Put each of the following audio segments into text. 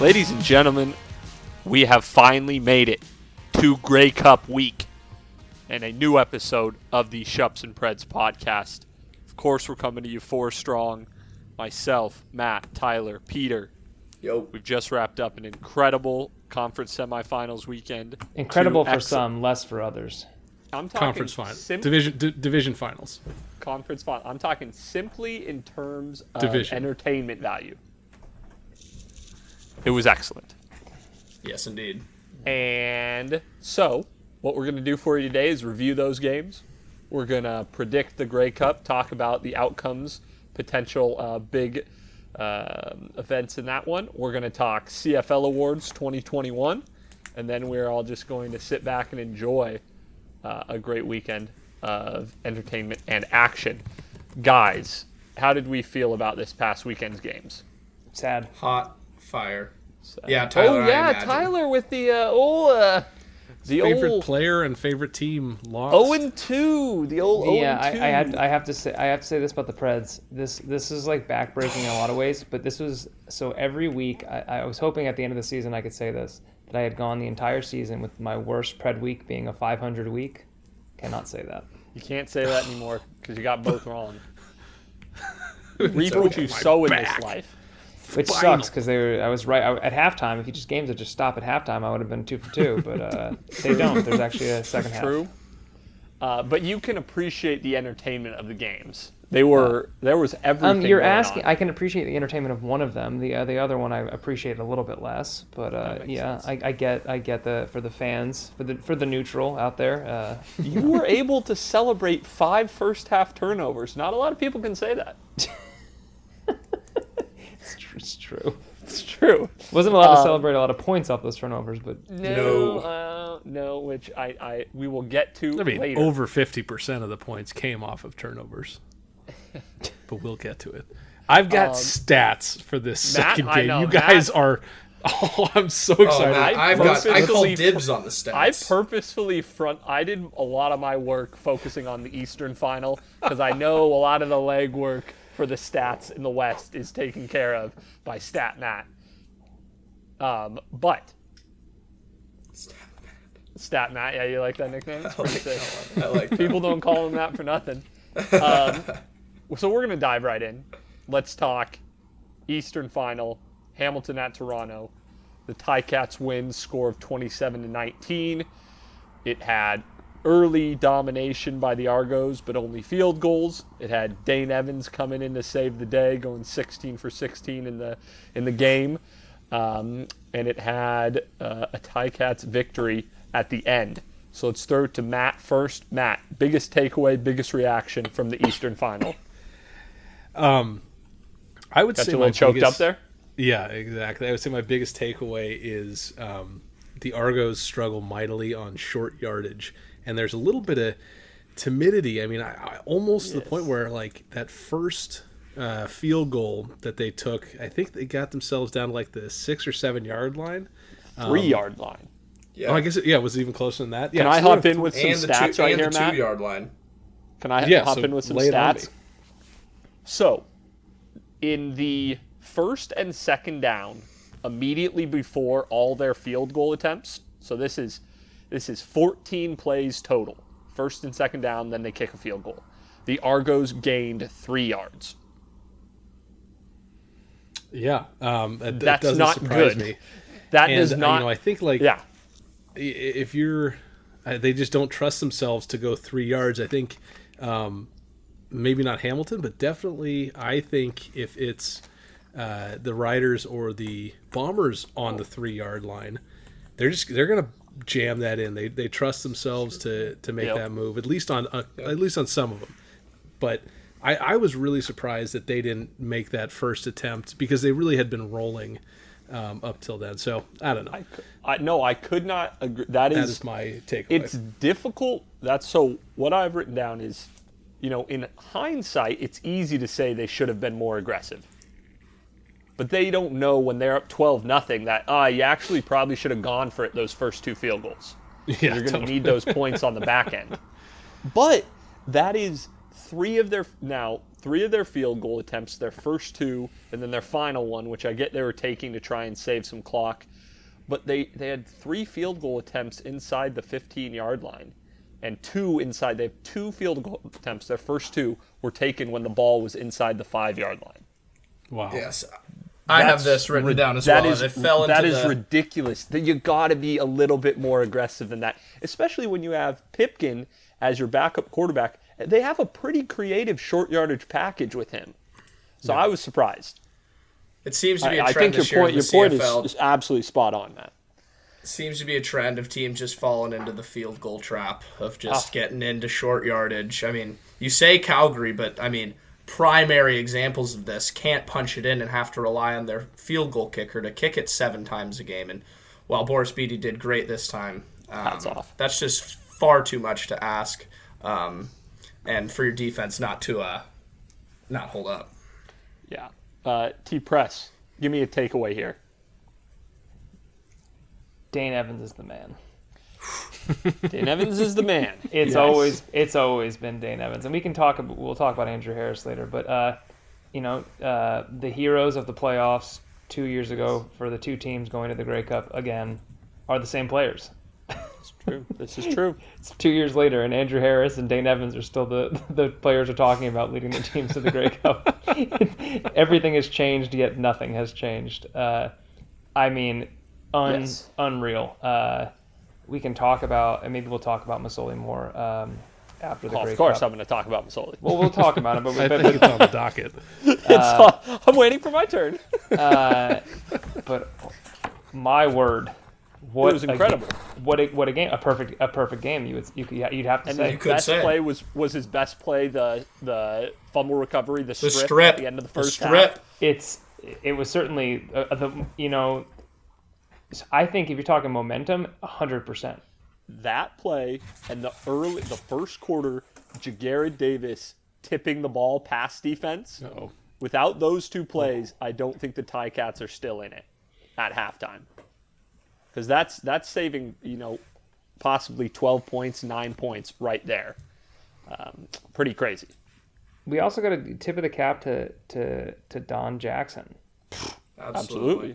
Ladies and gentlemen, we have finally made it to Grey Cup week and a new episode of the Shups and Preds podcast. Of course, we're coming to you four strong. Myself, Matt, Tyler, Peter. Yo. We've just wrapped up an incredible conference semifinals weekend. Incredible Two for ex- some, less for others. I'm talking conference finals, sim- division d- division finals. conference final. I'm talking simply in terms of Division. entertainment value. It was excellent. Yes, indeed. And so, what we're going to do for you today is review those games. We're going to predict the Grey Cup, talk about the outcomes, potential uh, big um events in that one. We're going to talk CFL Awards 2021, and then we're all just going to sit back and enjoy uh, a great weekend of entertainment and action. Guys, how did we feel about this past weekend's games? Sad. Hot fire. Yeah, Tyler. oh yeah, imagine. Tyler with the uh, old uh, the Favorite old player and favorite team lost. Oh and two, the old oh yeah, I, and two. I have I have to say I have to say this about the Preds. This this is like backbreaking in a lot of ways, but this was so every week. I, I was hoping at the end of the season I could say this that I had gone the entire season with my worst Pred week being a 500 week. Cannot say that. You can't say that anymore because you got both wrong. Reap what you sow in this life. Which Final. sucks because they were. I was right I, at halftime. If you just games that just stop at halftime, I would have been two for two. But uh, they don't. There's actually a second half. True. Uh, but you can appreciate the entertainment of the games. They were there was everything. Um, you're asking. on. I can appreciate the entertainment of one of them. The uh, the other one I appreciate a little bit less. But uh, yeah. I, I get I get the for the fans for the for the neutral out there. Uh, you were able to celebrate five first half turnovers. Not a lot of people can say that. it's, true. It's true. Wasn't allowed to Um, celebrate a lot of points off those turnovers, but No, No. uh, no, which I, I we will get to I mean, later. over fifty percent of the points came off of turnovers, but we'll get to it. I've got Um, stats for this Matt, second game. know, you guys Matt- are. Oh, I'm so Oh, excited. man, I I've got. I call dibs on the stats. I purposefully front. I did a lot of my work focusing on the Eastern Final because I know a lot of the legwork for the stats in the West is taken care of by Stat Matt. Um, but Stat Matt, yeah, you like that nickname? It's pretty sick. I like that. People don't call him that for nothing. Um, so we're gonna dive right in. Let's talk Eastern Final. Hamilton at Toronto. The Ticats win score of 27 to 19. It had early domination by the Argos, but only field goals. It had Dane Evans coming in to save the day, going 16 for 16 in the in the game, um, and it had uh, a Ticats victory at the end. So let's throw it to Matt first. Matt, biggest takeaway, biggest reaction from the Eastern Final. I would Got say you a little choked biggest, up there. Yeah, exactly. I would say my biggest takeaway is um, the Argos struggle mightily on short yardage, and there's a little bit of timidity. I mean, I, I almost to the point where like that first uh, field goal that they took, I think they got themselves down to like the six or seven yard line. Three yard line. Yeah. Oh, I guess it, yeah, it was even closer than that. Yeah, Can I hop in with some stats two, right here, the Matt? two yard line. Can I Yeah, hop so in with some lay it on stats? So, in the first and second down, immediately before all their field goal attempts, so this is this is 14 plays total. First and second down, then they kick a field goal. The Argos gained three yards. Yeah, um, that, that That's doesn't surprise good. me. That And does not. you know, I think like yeah, if you're uh, they just don't trust themselves to go three yards i think um, maybe not hamilton but definitely i think if it's uh, the riders or the bombers on the three yard line they're just they're gonna jam that in they, they trust themselves to to make Yep. that move at least on uh, at least on some of them but I, I was really surprised that they didn't make that first attempt because they really had been rolling um, up till then so i don't know I, I no, I could not agree. That that is is my takeaway it's difficult. That's so. What I've written down is, you know, in hindsight, it's easy to say they should have been more aggressive. But they don't know when they're up twelve nothing that ah, you actually probably should have gone for it those first two field goals. Yeah, You're going to totally. need those points on the back end. But that is three of their now three of their field goal attempts, their first two, and then their final one, which I get they were taking to try and save some clock, but they they had three field goal attempts inside the 15 yard line, and two inside. They have two field goal attempts. Their first two were taken when the ball was inside the five yard line. Wow. Yes. I have this written rid- down as that well. is- it fell into that is the, ridiculous. That you got to be a little bit more aggressive than that, especially when you have Pipkin as your backup quarterback. They have a pretty creative short yardage package with him, so I was surprised. It seems to be a I, I trend think your point your point CFL. is, is absolutely spot on, Matt. seems to be a trend of teams just falling into the field goal trap of just Ah. getting into short yardage. I mean, you say Calgary, but I mean, primary examples of this can't punch it in and have to rely on their field goal kicker to kick it seven times a game. And while Boris Bede did great this time, um, Hats off. that's just far too much to ask. Um, and for your defense not to uh, not hold up. Yeah. Uh, T Press, give me a takeaway here. Dane Evans is the man. Dan Evans is the man. It's Yes. always it's always been Dane Evans, and we can talk. ab- We'll talk about Andrew Harris later, but uh, you know uh, the heroes of the playoffs two years ago for the two teams going to the Grey Cup again are the same players. It's true. This is true. It's two years later, and Andrew Harris and Dane Evans are still the the players are talking about leading the teams to the Grey Cup. Everything has changed, yet nothing has changed. Uh, I mean, un, Yes. unreal. Uh, we can talk about, and maybe we'll talk about Masoli more um, after the Oh, Grey of course, Cup. I'm going to talk about Masoli. Well, we'll talk about it, but, I but, think it's on the docket. It's- I'm waiting for my turn. uh, but my word, what It was a- incredible. what a, what a game! A perfect a perfect game. You would you could, you'd have to And say. the could best say. play was was his best play. The the fumble recovery, the, The strip, strip, at the end of the the first strip. half. it's it was certainly uh, the you know I think if you're talking momentum, hundred percent. That play and the early the first quarter, Jagarad Davis tipping the ball past defense. Oh, Without those two plays, I don't think the Ticats are still in it at halftime. Because that's that's saving you know possibly 12 points, nine points right there. Um, pretty crazy. We also got a tip of the cap to to to Don Jackson. Absolutely. Uh,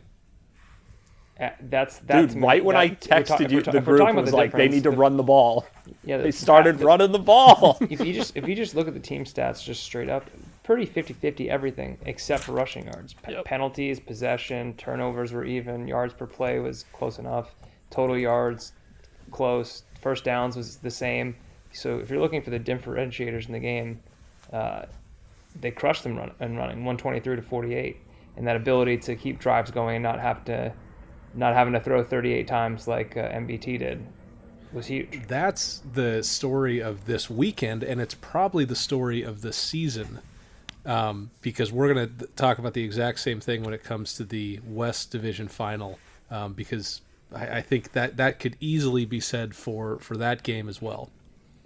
That's that's Dude, right when I that- we're ta- texted you, ta- the we're group was the like, they need to the- run the ball. Yeah, They started the- running the ball. if you just if you just look at the team stats just straight up pretty 50-50 everything except for rushing yards Pe- Yep. penalties possession turnovers were even yards per play was close enough total yards close first downs was the same so if you're looking for the differentiators in the game uh, they crushed them run, and running 123 to 48 and that ability to keep drives going and not have to not having to throw 38 times like uh, MBT did was huge that's the story of this weekend, and it's probably the story of the season. Um, because we're going to talk about the exact same thing when it comes to the West Division final. Um, because I, I think that that could easily be said for for that game as well.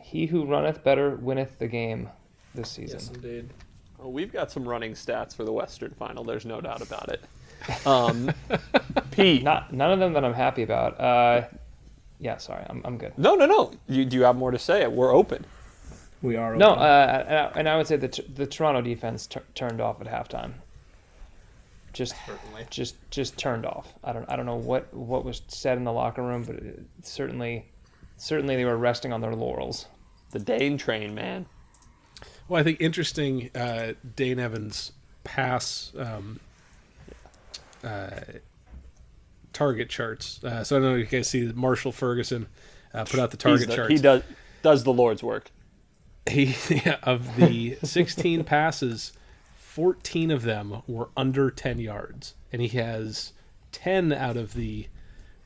He who runneth better winneth the game this season. Yes, indeed. Well, we've got some running stats for the Western Final. There's no doubt about it. Um, Pete, Not none of them that I'm happy about. Uh, yeah, sorry, I'm, I'm good. no, no, no. You, do you have more to say? We're open. We are. No, uh, and I- and I would say the the Toronto defense tur turned off at halftime. Just certainly. just just turned off. I don't I don't know what what was said in the locker room, but it, certainly certainly they were resting on their laurels. The Dane train, man. Well, I think interesting uh, Dane Evans pass um, uh, target charts. Uh, so I don't know if you guys see Marshall Ferguson uh, put out the target the- charts. He does does the Lord's work. He yeah, of the 16 passes, 14 of them were under 10 yards, and he has 10 out of the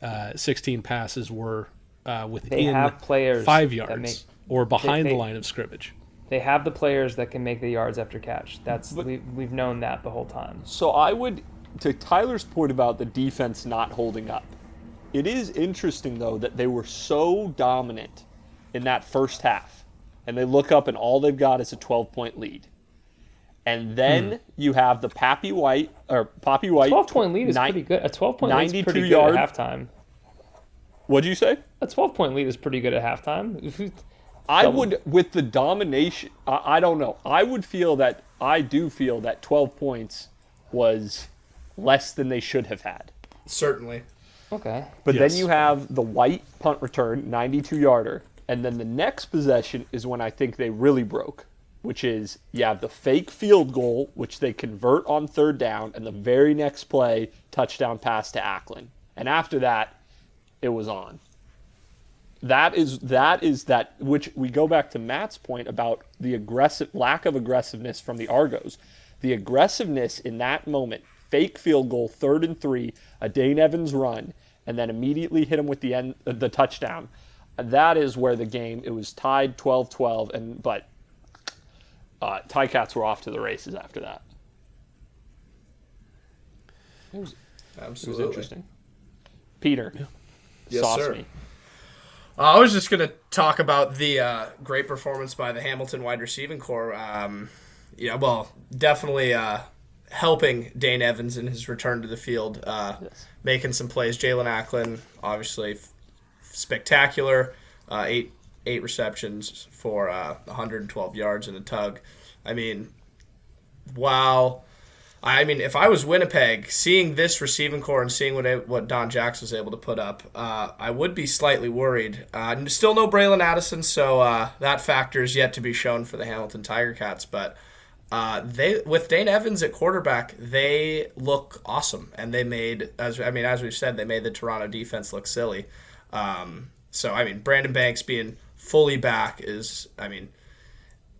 uh, 16 passes were uh, within players five yards make or behind they- the line of scrimmage. they have the players that can make the yards after catch. That's we, we've known that the whole time. So I would, to Tyler's point about the defense not holding up, it is interesting though that they were so dominant in that first half, and they look up and all they've got is a 12 point lead. And then Hmm. you have the Pappy White or Poppy White. Twelve point lead is ni- pretty good. A twelve point lead is 92 pretty good yard- at halftime. What'd you say? A 12 point lead is pretty good at halftime. I would with the domination. I, I don't know. I would feel that I do feel that 12 points was less than they should have had. Certainly. Okay. But Yes. then you have the white punt return, 92 yarder. And then the next possession is when I think they really broke, which is you have the fake field goal, which they convert on third down, and the very next play, touchdown pass to Acklin. And after that, it was on. That is that is that which we go back to Matt's point about the aggressive lack of aggressiveness from the Argos. The aggressiveness in that moment, fake field goal, third and three, a Dane Evans run, and then immediately hit him with the end uh, the touchdown. That is where the game it was tied 12-12 and but uh, Cats were off to the races after that. It was, it was interesting. Peter, Yes, sauce sir. me. Uh, I was just going to talk about the uh, great performance by the Hamilton wide receiving corps. Um, yeah, well, definitely uh, helping Dane Evans in his return to the field, uh, Yes. making some plays. Jaelon Acklin, obviously f- spectacular. Uh, eight eight receptions for uh, 112 yards and a tug. I mean, wow. I mean, if I was Winnipeg, seeing this receiving corps and seeing what I- what Don Jackson was able to put up, uh, I would be slightly worried. Uh, still no Bralon Addison, so uh, that factor is yet to be shown for the Hamilton Tiger Cats. But uh, they, with Dane Evans at quarterback, they look awesome, and they made, as I mean, as we've said, they made the Toronto defense look silly. Um, so I mean, Brandon Banks being fully back is, I mean,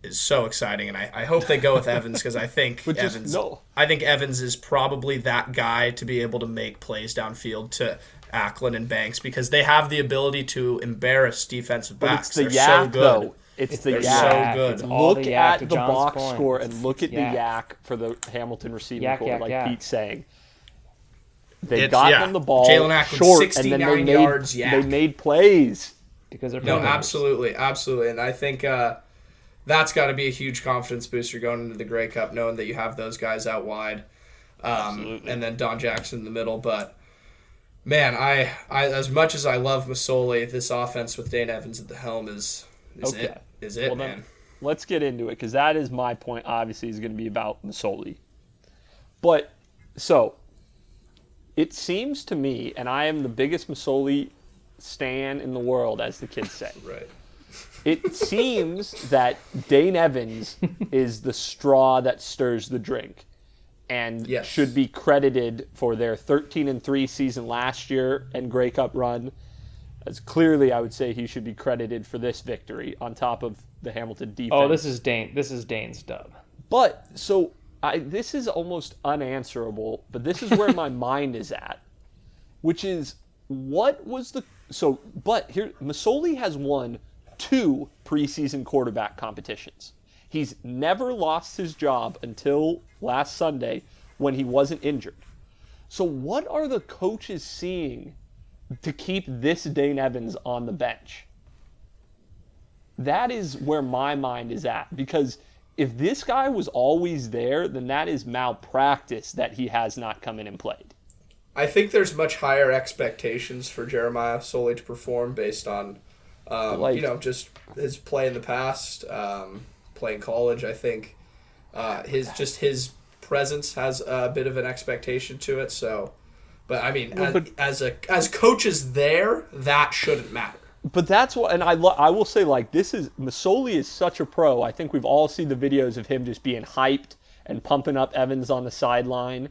is so exciting, and I, I hope they go with Evans because I think But Evans. no. I think Evans is probably that guy to be able to make plays downfield to Acklin and Banks because they have the ability to embarrass defensive But backs. it's the They're yak so good. though. It's, the they're yak. so good. It's look the yak, at the John's box point. score and look at Yak. the yak for the Hamilton receiving Yak, corps, yak, like yak. Pete's saying. They It's- got yeah. them the ball Jaelon Acklin, short, and then 69 they made, yards, yak. they made plays. Because they're No, playmakers. absolutely, absolutely, and I think uh, that's got to be a huge confidence booster going into the Grey Cup, knowing that you have those guys out wide, um, and then Don Jackson in the middle. But man, I, I as much as I love Masoli, this offense with Dane Evans at the helm is is Okay. it is it Well, then- man. Let's get into it because that is my point. Obviously, is going to be about Masoli. But so it seems to me, and I am the biggest Masoli stan in the world, as the kids say. Right. It seems that Dane Evans is the straw that stirs the drink and Yes. should be credited for their 13 and 3 season last year and Grey Cup run. As clearly, I would say he should be credited for this victory on top of the Hamilton defense. Oh, this is Dane. This is Dane's dub. But so I this is almost unanswerable, but this is where my mind is at, which is what was the so but here Masoli has won two preseason quarterback competitions. He's never lost his job until last Sunday when he wasn't injured. So what are the coaches seeing to keep this Dane Evans on the bench? that is where my mind is at because if this guy was always there, then that is malpractice that he has not come in and played. I think there's much higher expectations for Jeremiah Soley to perform based on, um, Like- you know, just his play in the past, um, playing college. I think uh, his just his presence has a bit of an expectation to it. So, but I mean, as, but- as a as coaches there, that shouldn't matter. But that's what, and I lo- I will say like this is Masoli is such a pro. I think we've all seen the videos of him just being hyped and pumping up Evans on the sideline.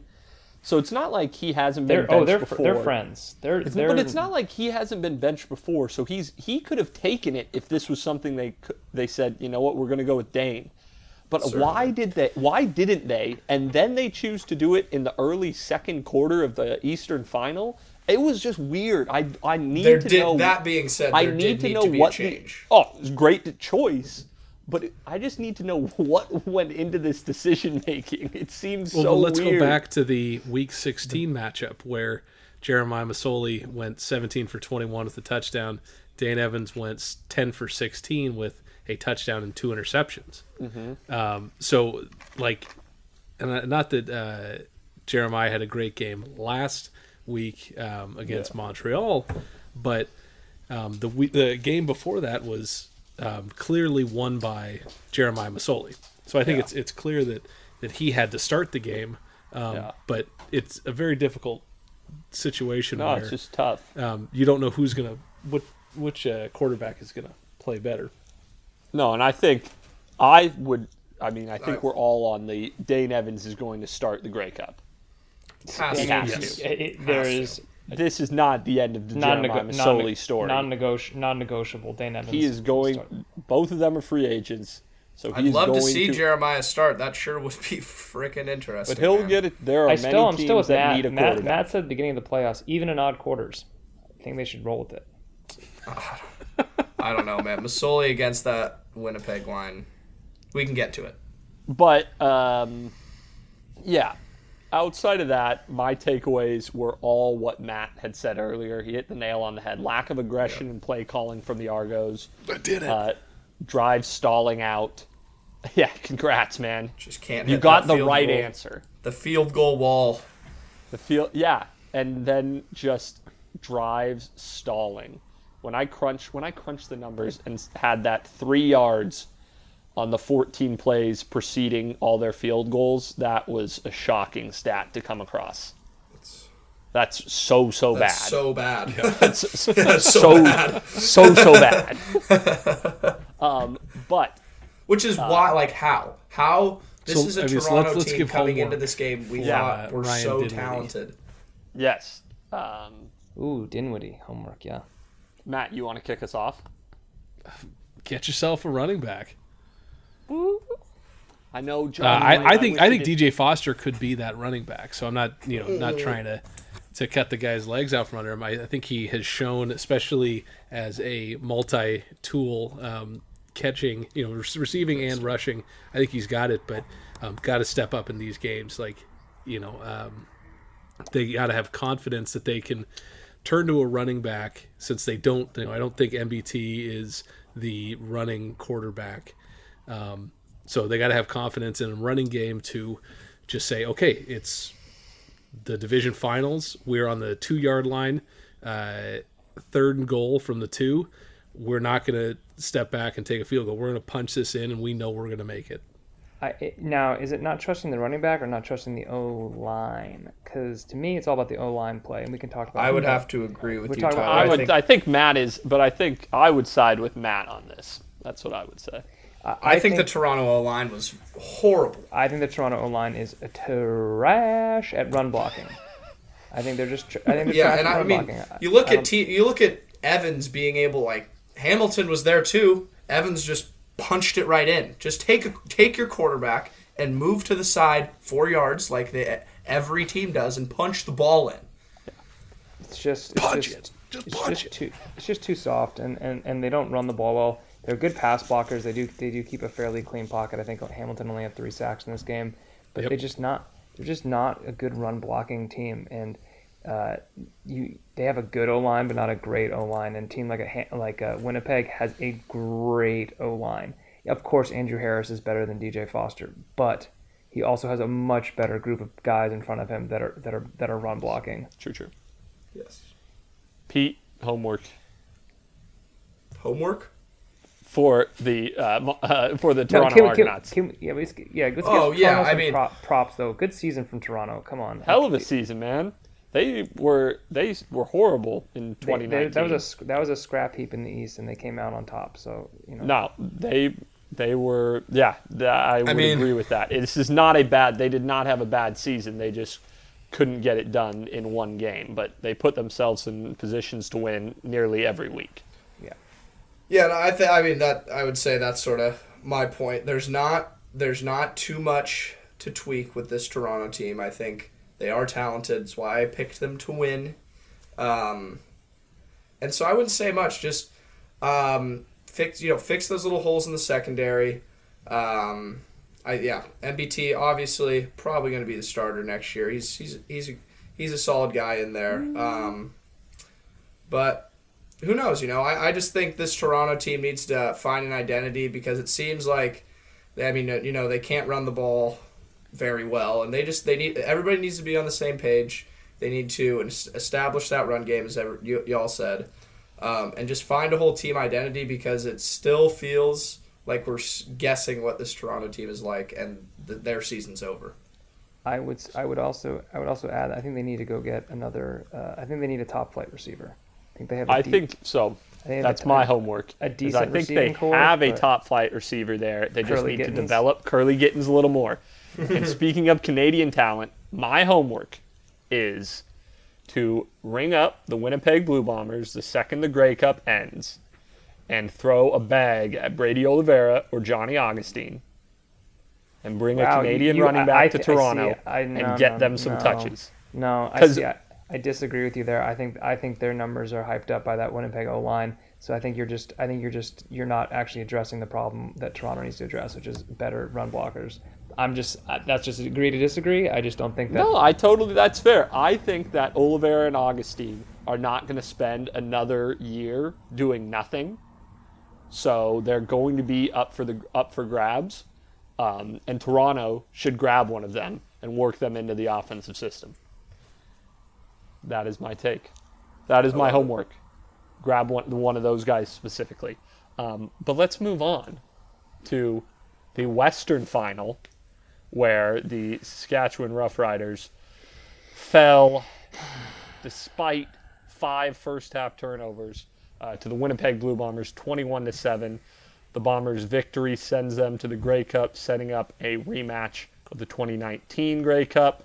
So it's not like he hasn't been They're oh, benched oh they're before. they're friends. They're, It's- they're but it's not like he hasn't been benched before, so he's he could have taken it if this was something they they said, you know what, we're going to go with Dane. But why did they? Why didn't they? And then they choose to do it in the early second quarter of the Eastern Final. It was just weird. I I need There to did know. that being said, I need did to need know to be what oh, a the oh, it's great choice, but I just need to know what went into this decision making. It seems Well, so but let's weird. go back to the Week 16 matchup where Jeremiah Masoli went 17 for 21 with a touchdown. Dane Evans went 10 for 16 with a touchdown and two interceptions. Mm-hmm. Um, so, like, and not that uh, Jeremiah had a great game last week um, against Montreal, but um, the we- the game before that was um, clearly won by Jeremiah Masoli. So I think Yeah. it's it's clear that that he had to start the game, um, Yeah. but it's a very difficult situation No, where it's just tough. um, you don't know who's gonna what which uh, quarterback is gonna play better. No, and I think I would. I mean, I think I- we're all on the Dane Evans is going to start the Grey Cup. Has He has It- to. it- it- there Has to. This is not the end of the Jeremiah non-nego- Masoli non- story. non-negoti- non-negotiable. Dane Evans. he is going. start. Both of them are free agents, so I'd love going to see Jeremiah start. That sure would be freaking interesting. But he'll man. get it. There are I many still, I'm teams still with that Matt. need a Matt, quarterback. Matt said at the beginning of the playoffs, even in odd quarters, I think they should roll with it. I don't know, man. Masoli against that Winnipeg line. We can get to it. But um, yeah, outside of that, my takeaways were all what Matt had said earlier. He hit the nail on the head. Lack of aggression and play calling from the Argos. I did it. Uh, drive stalling out. Yeah, congrats, man. Just can't. You hit got the right goal. answer. The field goal wall. The field, yeah, and then just drives stalling. When I crunch, when I crunched the numbers and had that three yards on the 14 plays preceding all their field goals, that was a shocking stat to come across. That's so so That's bad. so bad. That's so That's so so bad. so, so bad. um, but Which is why, like, how? How? This So, is a I mean, Toronto let's- let's team coming homework into this game. We Yeah. thought were Ryan so Dinwiddie. talented. yes, um, Ooh, Dinwiddie homework. Yeah. Matt, you want to kick us off? Get yourself a running back. I know, John. Uh, I, I think I think did- DJ Foster could be that running back. So I'm not you know not trying to to cut the guy's legs out from under him. I, I think he has shown, especially as a multi-tool um, catching, you know, re- receiving and rushing. I think he's got it, but um, got to step up in these games. Like you know, um, they got to have confidence that they can turn to a running back since they don't. You know, I don't think MBT is the running quarterback. Um, so they got to have confidence in a running game to just say, okay, it's the division finals. We're on the two yard line, uh, third and goal from the two. We're not going to step back and take a field goal. We're going to punch this in, and we know we're going to make it. I, it, now, is it not trusting the running back or not trusting the O line? Because to me, it's all about the O line play, and we can talk about. I would that. have to agree with We're you, Tyler. about- I I would. think, I think Matt is, but I think I would side with Matt on this. That's what I would say. I, I think the Toronto O line was horrible. I think the Toronto O line is a trash at run blocking. I think they're just. Tr- I think they're Yeah, trash and at I mean, blocking. you look I at don't- T, you look at Evans being able like Hamilton was there too. Evans just punched it right in. Just take a, take your quarterback and move to the side four yards like the, every team does and punch the ball in. It's just it's Punch just, it. Just it's punch just it. too it's just too soft and, and, and they don't run the ball well. They're good pass blockers. They do they do keep a fairly clean pocket. I think Hamilton only had three sacks in this game, but Yep. they just not they're just not a good run blocking team. And uh, you they have a good O line, but not a great O line. And a team like a like a Winnipeg has a great O line. Of course, Andrew Harris is better than DJ Foster, but he also has a much better group of guys in front of him that are that are that are run blocking. True, true. Yes. Pete, homework Homework. for the uh, uh, for the No, Toronto can, we- can, Argonauts. can, we- yeah, let's, get- yeah, let's Oh, give yeah, Toronto I mean- prop, props though. Good season from Toronto. Come on, Hell of a season, man. They were they were horrible in 2019. they- that was a that was a scrap heap in the East, and they came out on top. So you know, no, they they were yeah. th- I would mean- agree with that. This is not a bad. They did not have a bad season. They just couldn't get it done in one game. But they put themselves in positions to win nearly every week. yeah, Yeah, no, I think I mean that I would say that's sort of my point. There's not there's not too much to tweak with this Toronto team. I think they are talented. That's why I picked them to win. Um, and so I wouldn't say much. Just um, fix you know fix those little holes in the secondary. Um, I yeah, MBT obviously probably going to be the starter next year. He's he's he's a, he's a solid guy in there. Um, but who knows? You know, I, I just think this Toronto team needs to find an identity because it seems like, I mean, you know, they can't run the ball very well, and they just they need everybody needs to be on the same page. They need to establish that run game, as ever, you, y'all said. um, and just find a whole team identity because it still feels like we're guessing what this Toronto team is like, and th- their season's over. I would I would also I would also add I think they need to go get another uh, I think they need a top flight receiver. I think they have. a I deep- think so. I think That's a- my homework. a is I think they receiving corps, have a top flight receiver there. They just Kurleigh need to develop Kurleigh Gittens a little more. and speaking of Canadian talent, my homework is to ring up the Winnipeg Blue Bombers the second the Grey Cup ends and throw a bag at Brady Oliveira or Johnny Augustine and bring Wow, a Canadian you- running back I to th- I see Toronto it. I- no, and get no, them some no. touches. No, I see. I, disagree with you there. I think I think their numbers are hyped up by that Winnipeg O line. So I think you're just I think you're just you're not actually addressing the problem that Toronto needs to address, which is better run blockers. I'm just that's just agree to disagree. I just don't think that. No, I totally. That's fair. I think that Oliveira and Augustine are not going to spend another year doing nothing, so they're going to be up for the up for grabs, um, and Toronto should grab one of them and work them into the offensive system. That is my take. That is my homework. Grab one one of those guys specifically. Um, but let's move on to the Western Final where the Saskatchewan Roughriders fell despite five first half turnovers uh, to the Winnipeg Blue Bombers 21 to 7. The Bombers' victory sends them to the Grey Cup, setting up a rematch of the 2019 Grey Cup.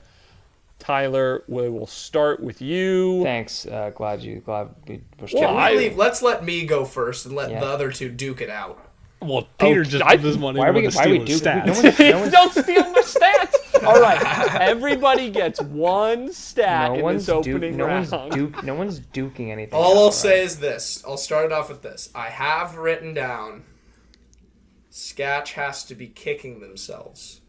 Tyler, we will start with you. Thanks. Uh, glad you glad we were Well, I- leave- let's let me go first and let Yeah. the other two duke it out. Well, Peter Okay, just I- put this one in why are we with the why are we Steelers do stats. no one's, no one's, Don't steal my stats. All right, everybody gets one stat no in one's this du- opening no round. one's duke no one's duking anything. All out, I'll right? say is this. I'll start it off with this. I have written down Scatch has to be kicking themselves.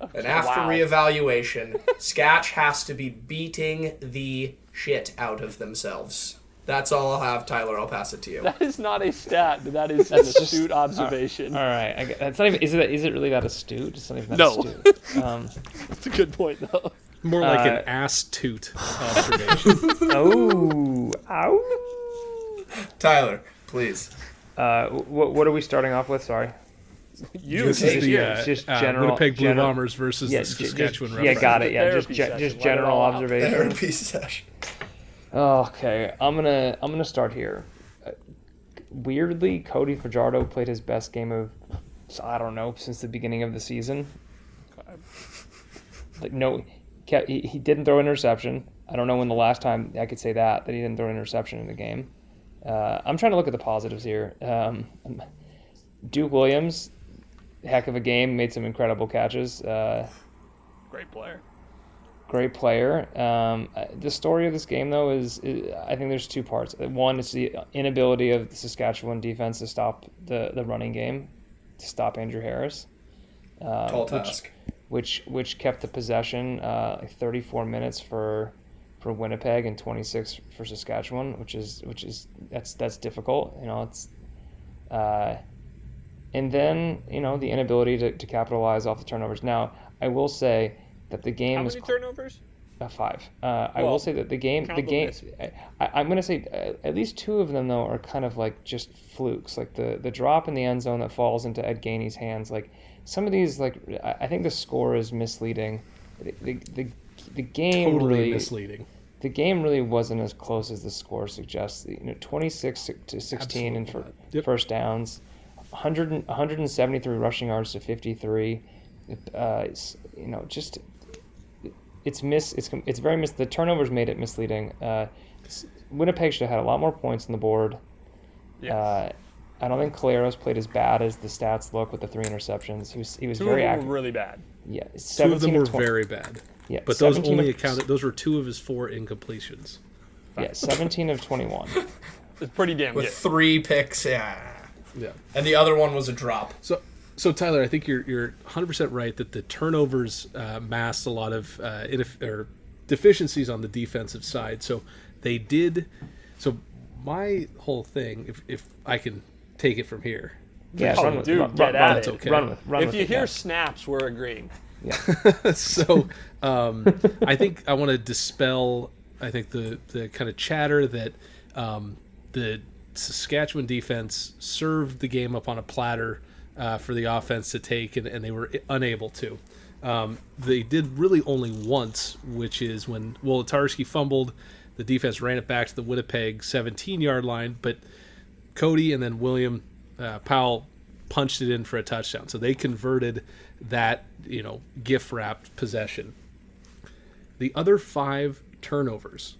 And after Wow. reevaluation, Scatch has to be beating the shit out of themselves. That's all I'll have, Tyler. I'll pass it to you. That is not a stat, but that is an That's just- astute observation. All right, I, that's not even. Is it? Is it really that astute? It's not even that No. astute. Um, That's a good point, though. More like Uh, an ass toot observation. oh, ow. Tyler, please. Uh, what, what are we starting off with? Sorry. You this take is the yours. uh, just uh, general- Winnipeg Blue general- Bombers versus Yeah, the Saskatchewan just, yeah, got it. Yeah, just ge- session, just general all observation. Therapy session. Okay, I'm gonna I'm gonna start here. Uh, Weirdly, Cody Fajardo played his best game of I don't know since the beginning of the season. Like no, he, he didn't throw an interception. I don't know when the last time I could say that that he didn't throw an interception in the game. Uh, I'm trying to look at the positives here. Um, Duke Williams, heck of a game, made some incredible catches. Uh, Great player. great player. Um, uh, the story of this game, though, is, is I think there's two parts. One is the inability of the Saskatchewan defense to stop the, the running game, to stop Andrew Harris, uh, Tall which, task. which which kept the possession uh, like 34 minutes for for Winnipeg and 26 for Saskatchewan, which is which is that's that's difficult. You know, it's. Uh, and then you know the inability to, to capitalize off the turnovers. Now I will say that the game How was many turnovers? uh, five. Uh, I will say that the game, the the game. I, I'm going to say uh, at least two of them though are kind of like just flukes. Like the the drop in the end zone that falls into Ed Gainey's hands. Like some of these, like I, I think the score is misleading. The the, the, the game Totally really misleading. the game really wasn't as close as the score suggests. You know, 26 to 16 in Absolutely fir- not. Yep. first downs, 100, 173 rushing yards to 53. Uh, it's, you know, just it's miss. It's it's very miss. The turnovers made it misleading. Uh, Winnipeg should have had a lot more points on the board. Yes. Uh, I don't think Collaros played as bad as the stats look with the three interceptions. He was he was Two very of them accurate. were really bad. Yeah, Two of 17 them were 20 very bad. yeah, But those only of- accounted. Those were two of his four incompletions. Yeah, 17 of 21. It's pretty damn good. With good. three picks, yeah. Yeah. And the other one was a drop. So, so Tyler, I think you're you're 100 percent right that the turnovers uh, masked a lot of uh, ineff- or deficiencies on the defensive side. So they did. So my whole thing, if if I can take it from here, Yeah, Oh, run with, dude, run, get run, at run it. Okay. run with, run if with you it, hear yeah. snaps, we're agreeing. Yeah. so um, I think I want to dispel. I think the the kind of chatter that um, the Saskatchewan defense served the game up on a platter uh, for the offense to take, and, and they were unable to. Um, they did really only once, which is when Wolitarsky fumbled. The defense ran it back to the Winnipeg 17 yard line, but Cody and then William uh, Powell punched it in for a touchdown. So they converted that, you know, gift wrapped possession. The other five turnovers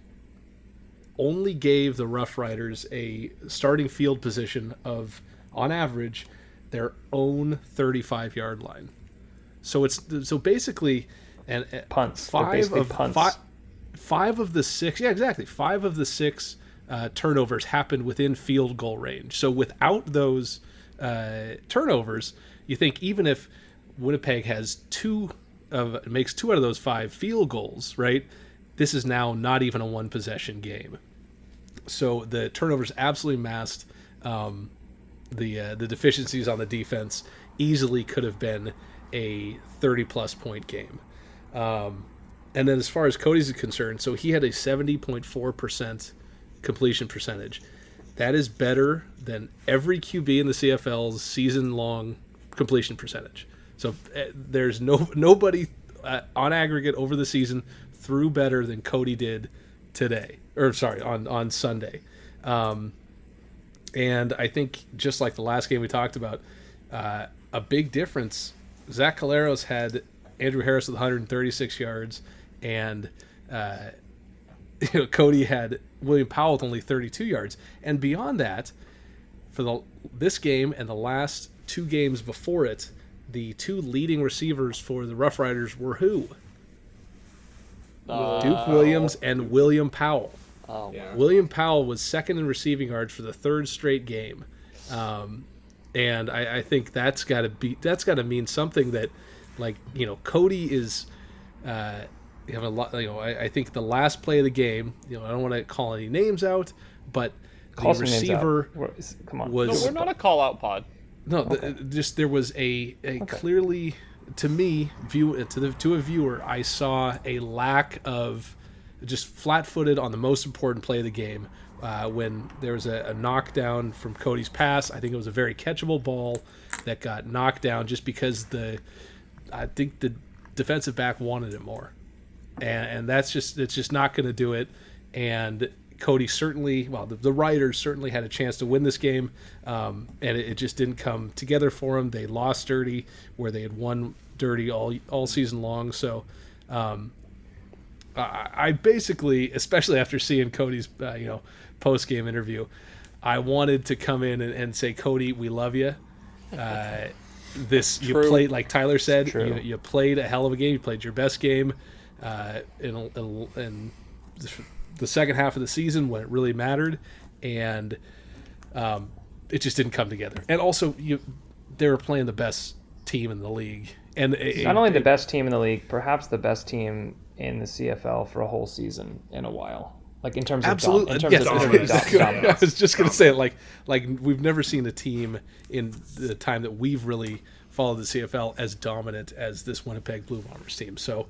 only gave the Roughriders a starting field position of, on average, their own 35 yard line. So it's so basically, and punts. Five basically of punts. Five, five of the six, yeah, exactly. Five of the six uh, turnovers happened within field goal range. So without those uh, turnovers, you think even if Winnipeg has two of makes two out of those five field goals, right? This is now not even a one possession game. So the turnovers absolutely masked um, the uh, the deficiencies on the defense. Easily could have been a 30 plus point game. Um, and then as far as Cody's concerned, so he had a 70.4% completion percentage. That is better than every QB in the CFL's season long completion percentage. So uh, there's no nobody uh, on aggregate over the season threw better than Cody did today, or sorry, on on Sunday. Um, and I think just like the last game we talked about, uh, a big difference. Zach Collaros had Andrew Harris with 136 yards, and uh, you know, Cody had William Powell with only 32 yards. And beyond that, for the this game and the last two games before it, the two leading receivers for the Roughriders were who? Duke Williams and William Powell. Oh, Yeah. William Powell was second in receiving yards for the third straight game, um, and I, I think that's got to be that's got to mean something that, like you know, Cody is. Uh, you have a lot. You know, I, I think the last play of the game. You know, I don't want to call any names out, but Call the some names out. receiver We're- Come on. was No, we're not a call out pod. no, the, just there was a, a clearly to me view to the to a viewer I saw a lack of just flat-footed on the most important play of the game uh, when there was a, a knockdown from Cody's pass. I think it was a very catchable ball that got knocked down just because the I think the defensive back wanted it more, and, and that's just it's just not going to do it. And Cody certainly, well, the, the Riders certainly had a chance to win this game, um, and it, it just didn't come together for them. They lost dirty where they had won dirty all all season long. So. Um, I, I basically, especially after seeing Cody's, uh, you know, post game interview, I wanted to come in and, and say, Cody, we love you. Uh, this you played like Tyler said. You, you played a hell of a game. You played your best game uh, in, in, in the second half of the season when it really mattered, and um, it just didn't come together. And also, you they were playing the best team in the league, and a- Not only a- the best team in the league, perhaps the best team in the CFL for a whole season in a while. Like in terms of Absolutely. dom- in terms Yes, of, I was just gonna- dom- dominance. I was just going to say it like like we've never seen a team in the time that we've really followed the CFL as dominant as this Winnipeg Blue Bombers team. So,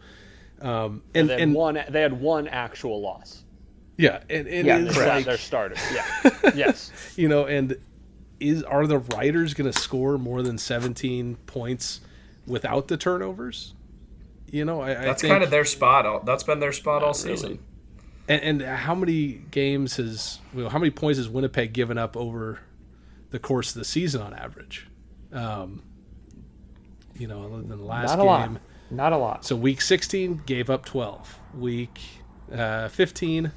um, and They and one. They had one actual loss. Yeah, and it Yeah, is correct. Not like their starter. Yeah. yes. you know, and is are the Riders going to score more than 17 points without the turnovers? You know, I, I That's think, kind of their spot. All, that's been their spot all really. season. And, and how many games has you know, how many points has Winnipeg given up over the course of the season on average? Um, you know, other than the last Not a game. lot. Not a lot. So week 16 gave up 12. Week uh, 15,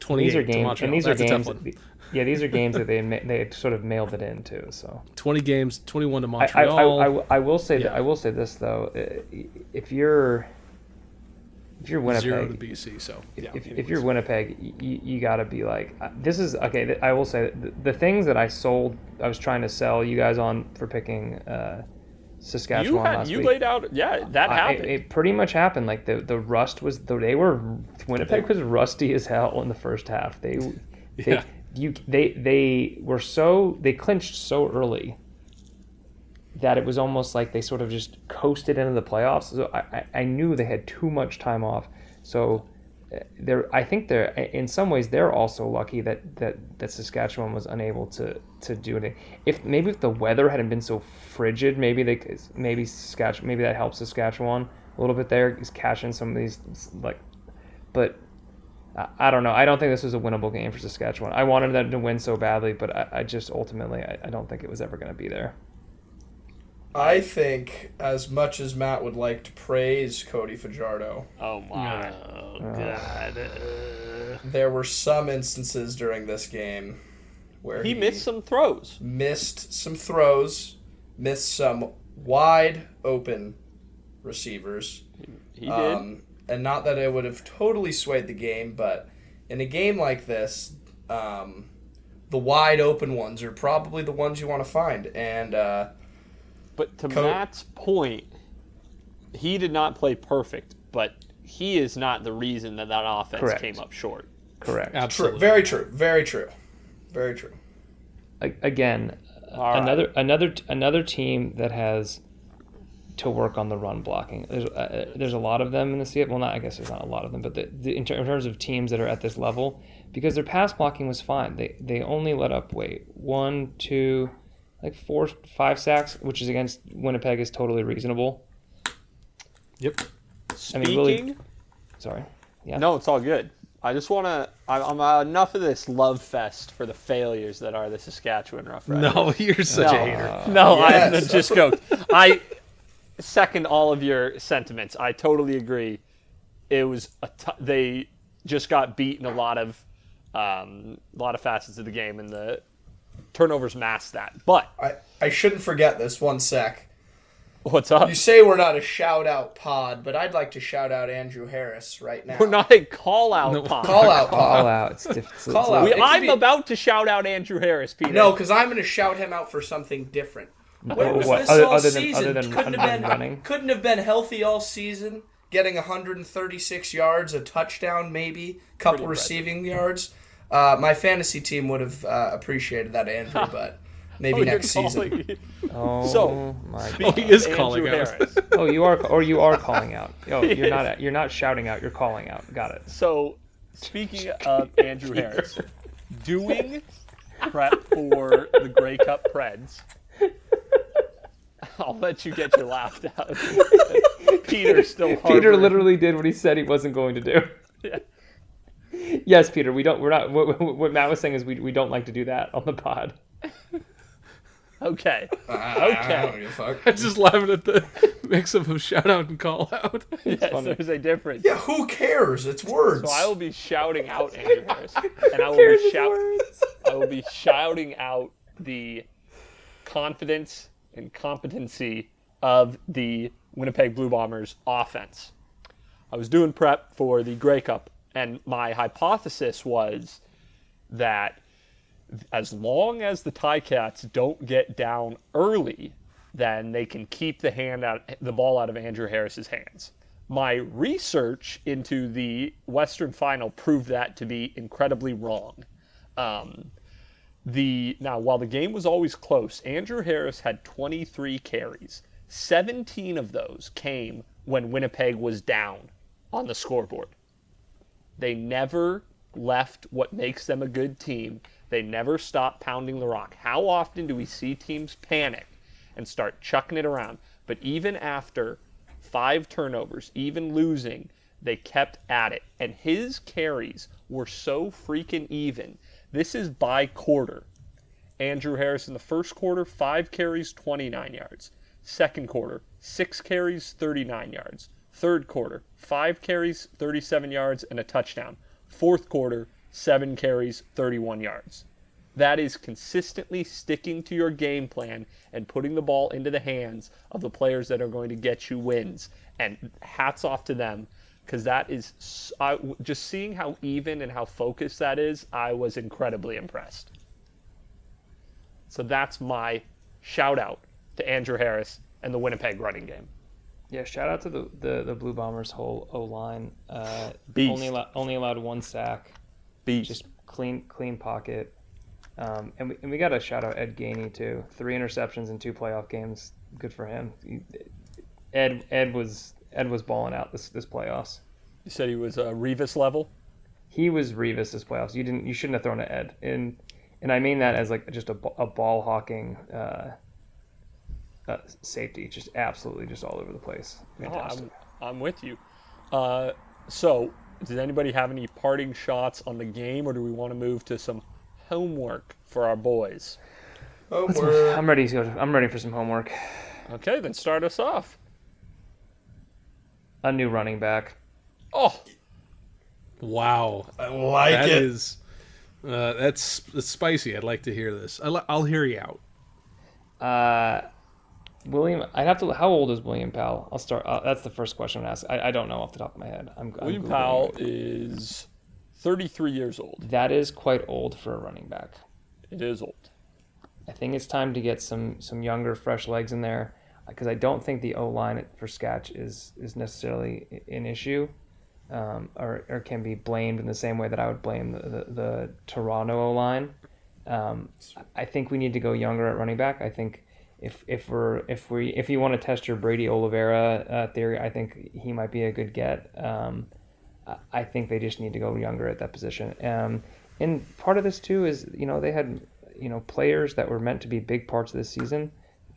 28 these are games, Montreal. and these That's are games. Yeah, these are games that they they sort of mailed it into. So 20 games, 21 to I, I, Montreal. I, I, I will say Yeah. that I will say this though, if you're if you're Winnipeg, Zero to BC. So yeah. if, if you're Winnipeg, you, you got to be like, uh, this is okay. I will say the, the things that I sold, I was trying to sell you guys on for picking uh, Saskatchewan You had last you week. laid out. Yeah, that I- happened. it, it pretty much happened. Like the the rust was, they were Winnipeg was rusty as hell in the first half. They, they Yeah. you they they were so they clinched so early that it was almost like they sort of just coasted into the playoffs. So I, I, I knew they had too much time off. So they're I think they're in some ways they're also lucky that that that Saskatchewan was unable to to do anything. If maybe if the weather hadn't been so frigid, maybe they maybe Saskatchewan maybe that helps Saskatchewan a little bit there. Is catching some of these like, but. I don't know. I don't think this was a winnable game for Saskatchewan. I wanted them to win so badly, but I, I just ultimately I, I don't think it was ever going to be there. I think as much as Matt would like to praise Cody Fajardo, Oh my. Oh God. Uh, there were some instances during this game where He missed some throws. missed some throws, missed some wide open receivers. He did. Um, and not that it would have totally swayed the game, but in a game like this, um, the wide open ones are probably the ones you want to find. And uh, But to Co- Matt's point, he did not play perfect, but he is not the reason that that offense Correct. came up short. Correct. true, absolutely. very true, very true, very true. Again, All right. another another another team that has to work on the run blocking. There's uh, there's a lot of them in the CFL. Well, not I guess there's not a lot of them, but the, the, in, ter- in terms of teams that are at this level, because their pass blocking was fine. They they only let up wait one two, like four five sacks, which is against Winnipeg is totally reasonable. Yep. I mean, really- Sorry. Yeah. no, it's all good. I just want to. I'm uh, enough of this love fest for the failures that are the Saskatchewan Roughriders. No, you're such No. a hater. No, Yes, I that's just joked. I second all of your sentiments. I totally agree. It was a t- they just got beat in a lot of um, a lot of facets of the game, and the turnovers mask that. But I, I shouldn't forget this. One sec. what's up? You say we're not a shout out pod, but I'd like to shout out Andrew Harris right now. We're not a call out No. pod. call out Call pod. out. It's diff- Call out. We, I'm be- about to shout out Andrew Harris, Peter. No, because I'm going to shout him out for something different. Where was what, this other- all other than- season? other than- couldn't have been running? couldn't have been healthy all season. Getting 136 yards, a touchdown, maybe couple Pretty impressive. receiving yards. Uh, my fantasy team would have uh, appreciated that, Andrew, but maybe Oh, next season. calling- Oh So, my god. he is Andrew calling out. Harris. Oh, you are, or you are calling out. Oh, you're not. You're not shouting out. You're calling out. Got it. So, speaking of Andrew Harris, doing prep for the Grey Cup Preds, I'll let you get your laugh out. Peter's still Peter literally did what he said he wasn't going to do. Yeah. Yes, Peter. We don't. We're not. What, what- what Matt was saying is we, we don't like to do that on the pod. Okay. Uh, I don't fuck. I'm just laughing at the mix up of shout out and call out. Yes, funny. there's a difference. Yeah, who cares? It's words. So I will be shouting out Andrew Harris, and I will be shout, I will be shouting out the confidence and competency of the Winnipeg Blue Bombers offense. I was doing prep for the Grey Cup, and my hypothesis was that as long as the Ticats don't get down early, then they can keep the hand out the ball out of Andrew Harris's hands. My research into the Western Final proved that to be incredibly wrong. Um, the now while the game was always close, Andrew Harris had 23 carries. 17 of those came when Winnipeg was down on the scoreboard. They never left what makes them a good team. They never stopped pounding the rock. How often do we see teams panic and start chucking it around? But even after five turnovers, even losing, they kept at it. And his carries were so freaking even. This is by quarter. Andrew Harris in the first quarter, five carries, 29 yards. Second quarter, six carries, 39 yards. Third quarter, five carries, 37 yards, and a touchdown. Fourth quarter, seven carries, 31 yards. That is consistently sticking to your game plan and putting the ball into the hands of the players that are going to get you wins. And hats off to them because that is I, just seeing how even and how focused that is. I was incredibly impressed. So that's my shout out to Andrew Harris and the Winnipeg running game. Yeah. Shout out to the the, the Blue Bombers whole O line. Uh, Beast. only allo- only allowed one sack. Beast. Just clean clean pocket. Um, and we and we got to shout out Ed Gainey too. Three interceptions in two playoff games. Good for him. He- Ed Ed was Ed was balling out this this playoffs. You said he was uh, Revis level. He was Revis this playoffs. You didn't. You shouldn't have thrown to Ed. And and I mean that as like just a ball hawking uh, uh, safety, just absolutely just all over the place. Oh, Fantastic. I'm, I'm with you. Uh, so, does anybody have any parting shots on the game, or do we want to move to some homework for our boys? Homework. I'm ready to go. I'm ready for some homework. Okay, then start us off. A new running back. Oh, Wow, I like that it. is uh, that's, that's spicy. I'd like to hear this. I'll, I'll hear you out. Uh, William, I'd have to. How old is William Powell? I'll start. Uh, that's the first question I'm asking. I, I don't know off the top of my head. I'm, I'm William Googling Powell it. is 33 years old. That is quite old for a running back. It is old. I think it's time to get some some younger, fresh legs in there because I don't think the O line for Sketch is is necessarily an issue, um, or or can be blamed in the same way that I would blame the the, the Toronto O line. Um, I think we need to go younger at running back. I think if if we're if we if you want to test your Brady Oliveira uh, theory, I think he might be a good get. Um, I- think they just need to go younger at that position. Um, and part of this too is you know they had you know players that were meant to be big parts of this season,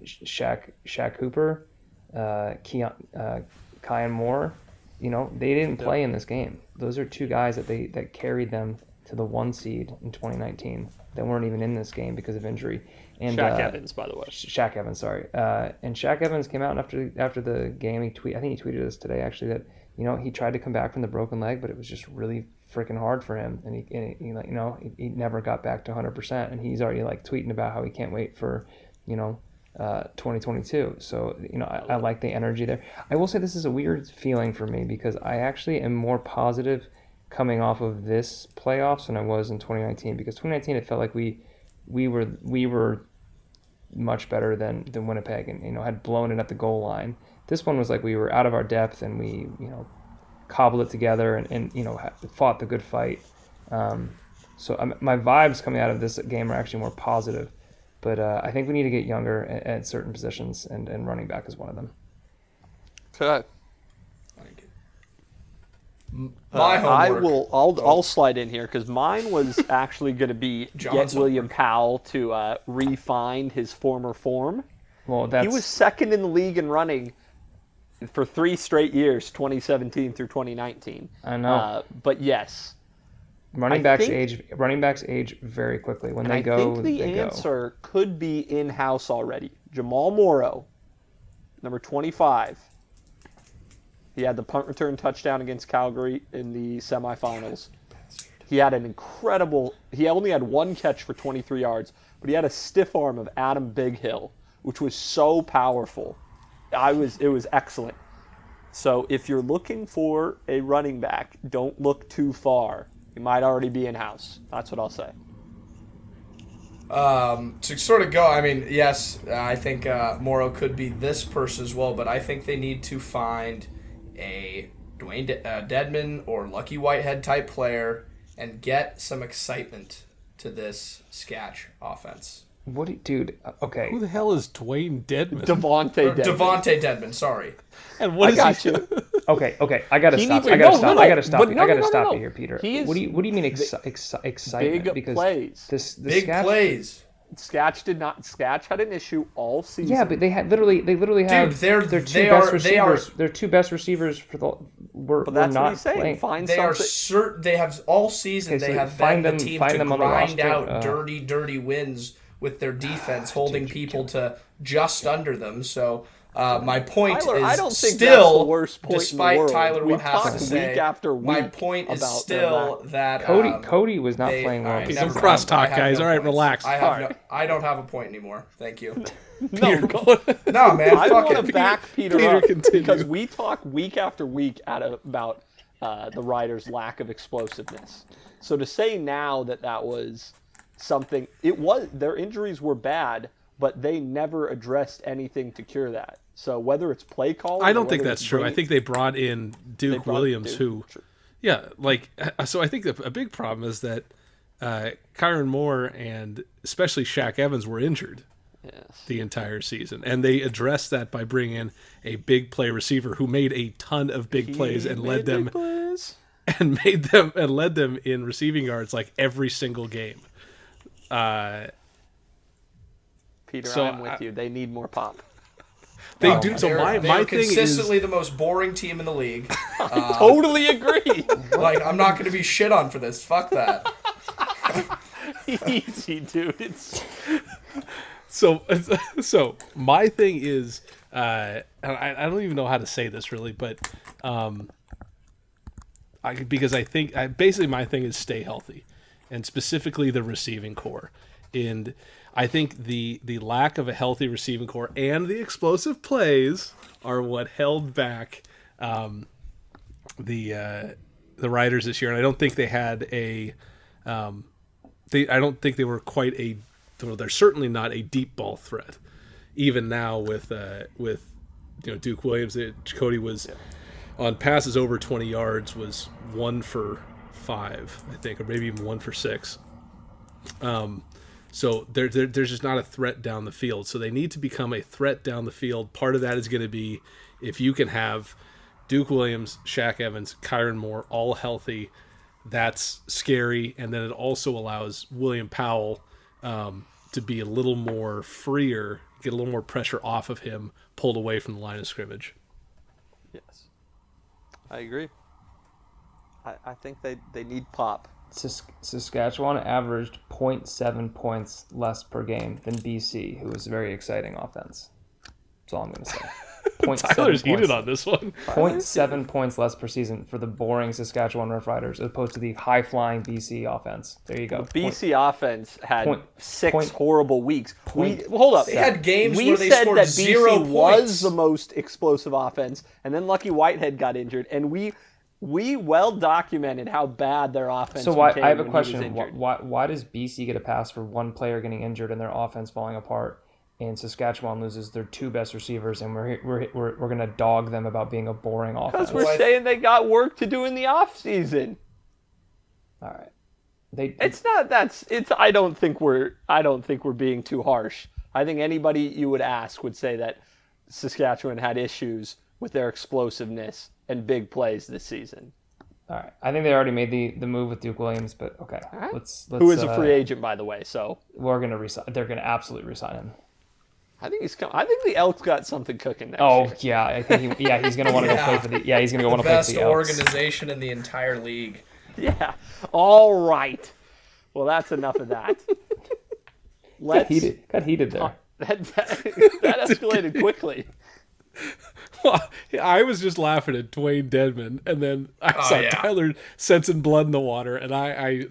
Sh- Shaq Shaq Hooper, uh, Keon, uh, Kyran Moore. You know they didn't play in this game. Those are two guys that they that carried them to the one seed in 2019 that weren't even in this game because of injury. And Shaq uh, Evans, by the way. Shaq Evans, sorry. Uh, and Shaq Evans came out after after the game. He tweet, I think he tweeted this today actually that you know he tried to come back from the broken leg, but it was just really freaking hard for him, and he, and he like you know he, he never got back to 100. percent And he's already like tweeting about how he can't wait for you know uh, 2022. So you know I, I like the energy there. I will say this is a weird feeling for me because I actually am more positive coming off of this playoffs than I was in 2019 because 2019 it felt like we we were we were much better than than Winnipeg and you know had blown it at the goal line. This one was like we were out of our depth and we you know cobbled it together and, and you know fought the good fight. Um, so um, my vibes coming out of this game are actually more positive, but uh, I think we need to get younger at, at certain positions and, and running back is one of them. Okay. My Uh, I will. I'll, I'll slide in here because mine was actually going to be get John's William Powell to uh, re-find his former form. Well, that's He was second in the league in running for three straight years, 2017 through 2019. I know. Uh, but yes, running I backs think- age running backs age very quickly when they I go. think the they go. answer could be in house already. Jamal Morrow, number 25. He had the punt return touchdown against Calgary in the semifinals. He had an incredible. He only had one catch for 23 yards, but he had a stiff arm of Adam Bighill, which was so powerful. I was. It was excellent. So if you're looking for a running back, don't look too far. He might already be in house. That's what I'll say. Um, to sort of go, I mean, yes, I think uh, Morrow could be this person as well, but I think they need to find a Dwayne De- uh, Dedman or Lucky Whitehead type player and get some excitement to this Sketch offense. What, do you, dude? uh, Okay, Who the hell is Dwayne Dedman? Devontae Dedman. Devonte Dedman, sorry. and what I is got he? you. Okay, okay, I gotta He stop. needs- I gotta no, stop. no, I gotta stop. you. no, I gotta no, no, stop no. you here, Peter. He is what do you What do you mean exci- exci- excitement? Big because plays. This, this Big Sketch- plays. Sketch did not. Sketch had an issue all season. Yeah, but they had literally they literally have they're- their two they best are- they are- receivers. Their two best receivers for the were, But were that's not what he's saying. playing. Find They are something. cert. They have all season. Okay, they so have find them- the team find to them on the grind roster. out Uh, dirty, dirty wins with their defense, holding people to just under them. So uh, my point Tyler, is I don't think still, that's the worst point in the despite. Tyler We've what has to say, week after my point is about still their that Cody um, Cody was not they- playing well. all right, because never of mind. crosstalk, I have guys. no All right, points. relax. I have All no. I don't have a point anymore. Thank you. no, No, man. I fuck want it. to back Peter, Peter, up continue. because we talk week after week at a, about uh, the Riders' lack of explosiveness. So to say now that that was something, it was their injuries were bad, but they never addressed anything to cure that. So whether it's play calling, I don't think that's true. I think they brought in Duke brought- Williams, dude, who, true. yeah, like so. I think the, a big problem is that uh, Kyran Moore and especially Shaq Evans were injured. Yes. the entire season, and they addressed that by bringing in a big play receiver who made a ton of big plays and led them and made them and led them in receiving yards like every single game. Uh, Peter, So I'm with I- you. They need more pop. They Oh, do. So they're- my they're my thing is consistently the most boring team in the league. totally agree. like I'm not going to be shit on for this. Fuck that. Easy, dude. It's so so my thing is uh and I, I don't even know how to say this really but um I because I think I basically my thing is stay healthy and specifically the receiving corps and I think the the lack of a healthy receiving corps and the explosive plays are what held back um the uh the Riders this year and I don't think they had a um they I don't think they were quite a well, they're certainly not a deep ball threat. Even now with uh, with you know Duke Williams, it, Cody was on passes over twenty yards was one for five, I think, or maybe even one for six. Um, so there, there there's just not a threat down the field. So they need to become a threat down the field. Part of that is going to be if you can have Duke Williams, Shaq Evans, Kyran Moore all healthy. That's scary, and then it also allows William Powell um, to be a little more freer, get a little more pressure off of him, pulled away from the line of scrimmage. yes. I agree. I, I think they, they need pop. Sas- Saskatchewan averaged 0.7 points less per game than BC, who was a very exciting offense. That's all I'm going to say. 0.7 Tyler's heated points- on this one. 0.7 points less per season for the boring Saskatchewan Roughriders as opposed to the high flying BC offense. There you go. BC offense had point- six point- horrible weeks. point- we hold up. They had games we where they said scored that zero BC was points. the most explosive offense, and then Lucky Whitehead got injured, and we we well documented how bad their offense. So why I have a when he was question. Why, why why does BC get a pass for one player getting injured and their offense falling apart, and Saskatchewan loses their two best receivers, and we're we're we're, we're gonna dog them about being a boring offense? Because we're Well, I- saying they got work to do in the off season. All right, they It's not that's it's I don't think we're I don't think we're being too harsh. I think anybody you would ask would say that Saskatchewan had issues with their explosiveness and big plays this season. all right. I think they already made the, the move with Duke Williams, but okay, let's let's. Who is a uh, free agent by the way, so We're gonna resign. They're gonna absolutely resign him. I think he's come, I think the Elks got something cooking next Oh year. yeah, I think he, yeah he's gonna want to Yeah. go play for the yeah he's gonna go want to play for the Elks. organization in the entire league. Yeah. All right. Well, that's enough of that. Let's Heated, got heated there. that, that, that escalated quickly. I was just laughing at Dwayne Dedman, and then I Oh, saw yeah. Tyler sensing blood in the water, and I, I,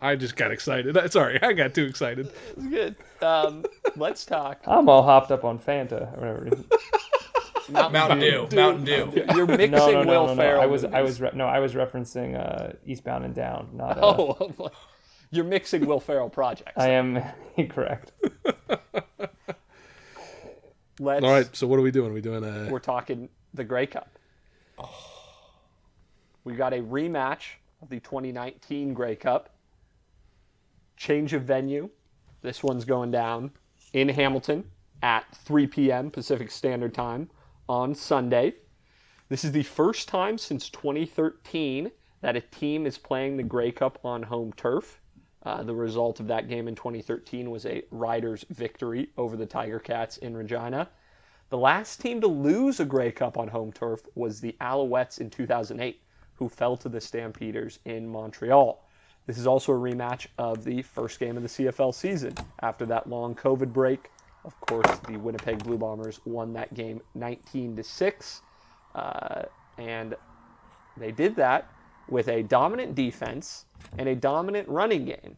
I just got excited. Sorry, I got too excited. It's good. Um, let's talk. I'm all hopped up on Fanta or whatever. it is. Mountain Dew. Mountain Dew. You're mixing No, no, Will no, no, no. I was, I was, re- no, I was referencing uh, Eastbound and Down. Not. Uh, Oh, I'm you're mixing Will Ferrell projects. I am incorrect. Let's. All right, so what are we doing? Are we doing a We're talking the Grey Cup. Oh. We got a rematch of the 2019 Grey Cup. Change of venue. This one's going down in Hamilton at 3 p.m. Pacific Standard Time on Sunday. This is the first time since 2013 that a team is playing the Grey Cup on home turf. Uh, the result of that game in 2013 was a Riders victory over the Tiger Cats in Regina. The last team to lose a Grey Cup on home turf was the Alouettes in 2008, who fell to the Stampeders in Montreal. This is also a rematch of the first game of the CFL season. After that long COVID break, of course, the Winnipeg Blue Bombers won that game 19 to six, uh, and they did that with a dominant defense and a dominant running game.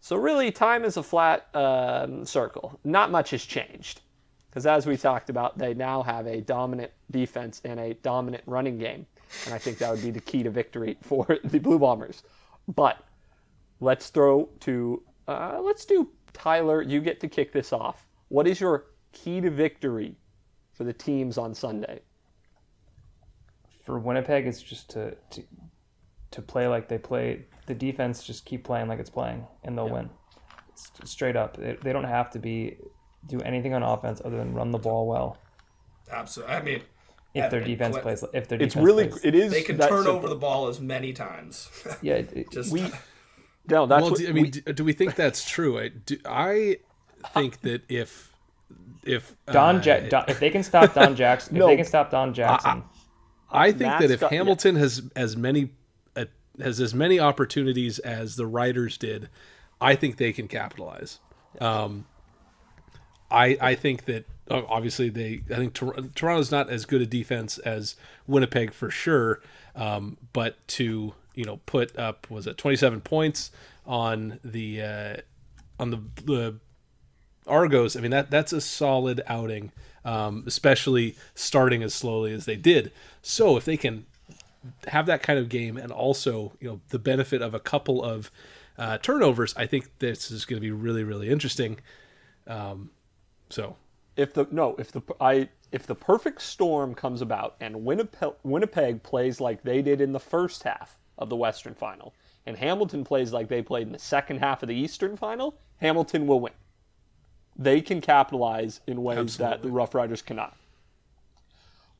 So really, time is a flat um, circle. Not much has changed. Because as we talked about, they now have a dominant defense and a dominant running game. And I think that would be the key to victory for the Blue Bombers. But let's throw to, uh, let's do Tyler. You get to kick this off. What is your key to victory for the teams on Sunday? For Winnipeg, it's just to to to play like they play. The defense just keep playing like it's playing, and they'll win. S- straight up, they, they don't have to be do anything on offense other than run the ball well. Absolutely. I mean, If their defense Cle- plays, if their defense It's really plays, it is They can turn simple. over the ball as many times. yeah. it- it- Just we no that's well, what do, I mean, we- do, do we think that's true? I do, I think that if if Don, uh, ja- Don, if they can stop Don Jackson, if they can stop Don Jackson, I think Matt's that if got- yeah. Hamilton has as many has as many opportunities as the Riders did, I think they can capitalize. Um, I I think that obviously they I think Tor- Toronto's not as good a defense as Winnipeg for sure, um, but to you know put up was it 27 points on the uh, on the the Argos, I mean that that's a solid outing, um, especially starting as slowly as they did. So if they can have that kind of game and also you know the benefit of a couple of uh, turnovers, I think this is going to be really really interesting. Um, so if the no if the I if the perfect storm comes about and Winnipeg Winnipeg plays like they did in the first half of the Western Final and Hamilton plays like they played in the second half of the Eastern Final, Hamilton will win. They can capitalize in ways that the Rough Riders cannot.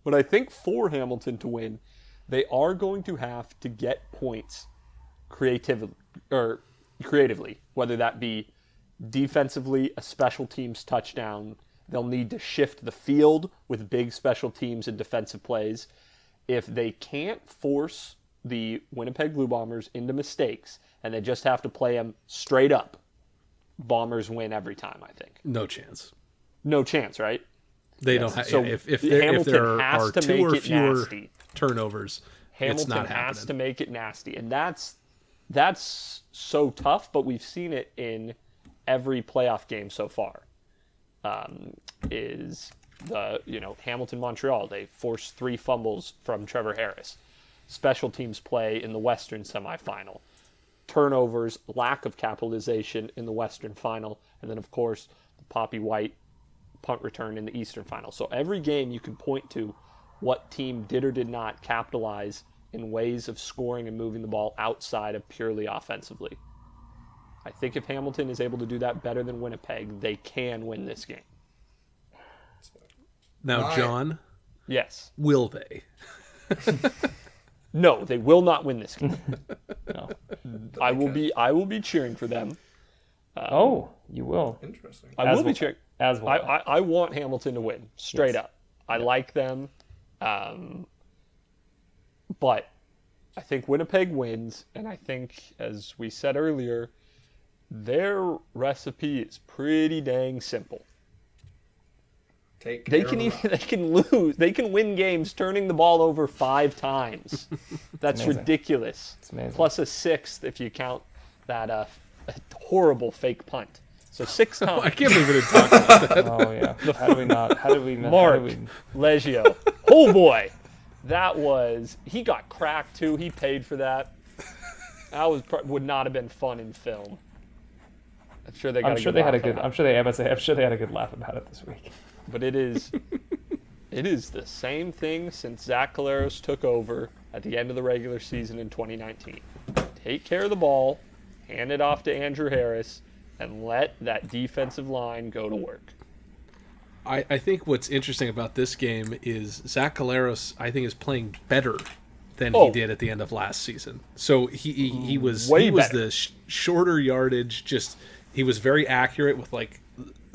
But I think for Hamilton to win, they are going to have to get points creatively or creatively, whether that be defensively, a special teams touchdown. They'll need to shift the field with big special teams and defensive plays. If they can't force the Winnipeg Blue Bombers into mistakes and they just have to play them straight up, Bombers win every time, I think. no chance. No chance, right? They don't have So if if there, if there has are to two make or it fewer nasty. turnovers, it's Hamilton not has to make it nasty, and that's that's so tough. But we've seen it in every playoff game so far. Um, is the you know Hamilton Montreal? They forced three fumbles from Trevor Harris. Special teams play in the Western semifinal. Turnovers, lack of capitalization in the Western final, and then of course the Papi White punt return in the Eastern final. So every game you can point to what team did or did not capitalize in ways of scoring and moving the ball outside of purely offensively. I think if Hamilton is able to do that better than Winnipeg, they can win this game. Now, Right. John, Yes. will they? No, they will not win this game. no. I will be I will be cheering for them. Oh, you will. Interesting. I As will be cheering. As well. I, I, I want Hamilton to win, straight Yes. up. I like them. Um, but I think Winnipeg wins, and I think, as we said earlier, their recipe is pretty dang simple. Take They can even, they can lose. They can win games turning the ball over five times. That's amazing. ridiculous. It's amazing. Plus a sixth if you count that uh, horrible fake punt. So six times. I can't believe we didn't talk about that. oh yeah. How do we not? How do we? miss- Mark How do we, Liegghio. Oh boy, that was he got cracked too. He paid for that. That was would not have been fun in film. I'm sure they got. I'm a sure good they had a good. I'm sure they. I must say. I'm sure they had a good laugh about it this week. But it is, it is the same thing since Zach Collaros took over at the end of the regular season in 2019. Take care of the ball, hand it off to Andrew Harris, and let that defensive line go to work. I, I think what's interesting about this game is Zach Collaros, I think, is playing better than Oh. he did at the end of last season. So he he, he was Way he was better. the sh- shorter yardage. Just he was very accurate with like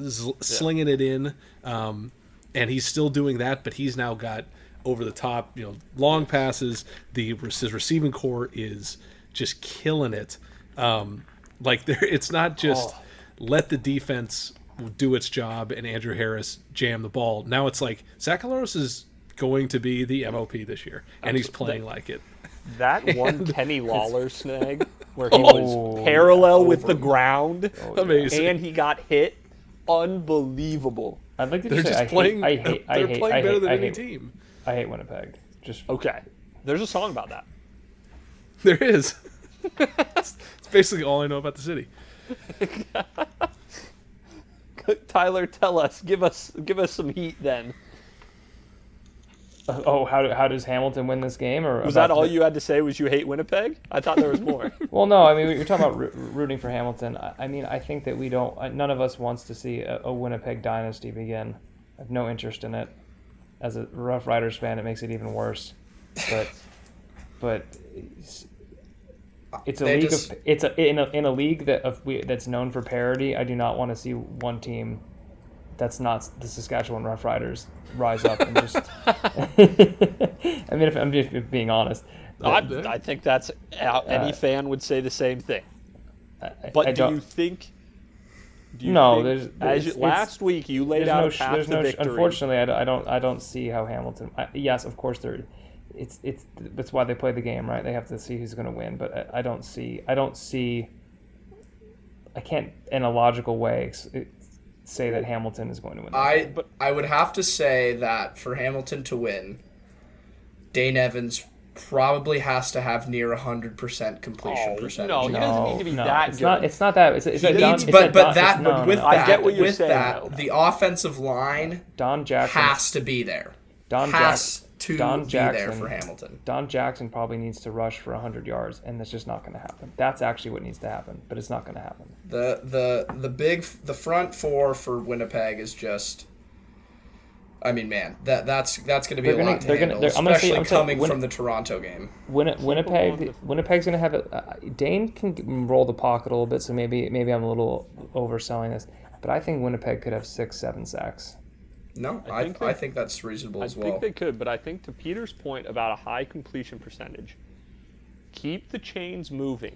z- slinging it in, um, and he's still doing that. But he's now got over the top, you know, long passes. The his receiving corps is just killing it. Um, like there, it's not just Oh. let the defense do its job and Andrew Harris jam the ball. Now it's like Zach Collaros is going to be the MOP this year, and he's playing like it. That one Kenny Lawler snag where he Oh, was parallel with the oh, ground oh, Amazing. and he got hit, unbelievable. I'd like to they're just, just say, I playing. Hate, I hate. I they're hate. playing I better hate, than I any hate, team. I hate Winnipeg. Just Okay, there's a song about that. There is. it's basically all I know about the city. Tyler, tell us, give us, give us some heat then. Oh, how, how does Hamilton win this game? Or Was that all the- you had to say? Was you hate Winnipeg? I thought there was more. Well, no, I mean you're talking about roo- rooting for Hamilton. I, I mean I think that we don't. uh, None of us wants to see a, a Winnipeg dynasty begin. I have no interest in it. As a Rough Riders fan, it makes it even worse. But but it's, it's a league just- of it's a in a in a league that of we, that's known for parity. I do not want to see one team that's not the Saskatchewan Rough Riders rise up and just. I mean, if I'm just being honest. I, I think that's how any Uh, fan would say the same thing. I- But I do don't- you think? Do you No, think- there's- as you, last week you laid out no, a sh- path there's to no, victory. unfortunately, I don't, I don't, I don't see how Hamilton. I, yes, of course, they're. It's it's that's why they play the game, right? They have to see who's going to win. But I, I don't see, I don't see. I can't, in a logical way, say that Hamilton is going to win. I But- I would have to say that for Hamilton to win, Dane Evans probably has to have near hundred percent completion Oh, percentage. no, he doesn't need to be that it's good. not. It's not that. It's, it's He a Don, needs, it's but a but Don- that it's- no, no, with no. That get with saying, that though. the offensive line Don Jackson has to be there. Don has Jack- to Don be there Jackson- for Hamilton. Don Jackson probably needs to rush for 100 yards, and that's just not going to happen. That's actually what needs to happen, but it's not going to happen. The the the big the front four for Winnipeg is just. I mean, man, that that's that's going to be They're a gonna- lot to they're gonna- handle, they're- I'm gonna say- especially I'm saying coming Win- from the Toronto game. Win- Winnipeg. Winnipeg's going to have a uh, Dane can roll the pocket a little bit, so maybe maybe I'm a little overselling this, but I think Winnipeg could have six, seven sacks. No, I I think I think that's reasonable I as well. I think they could, but I think to Peter's point about a high completion percentage, keep the chains moving,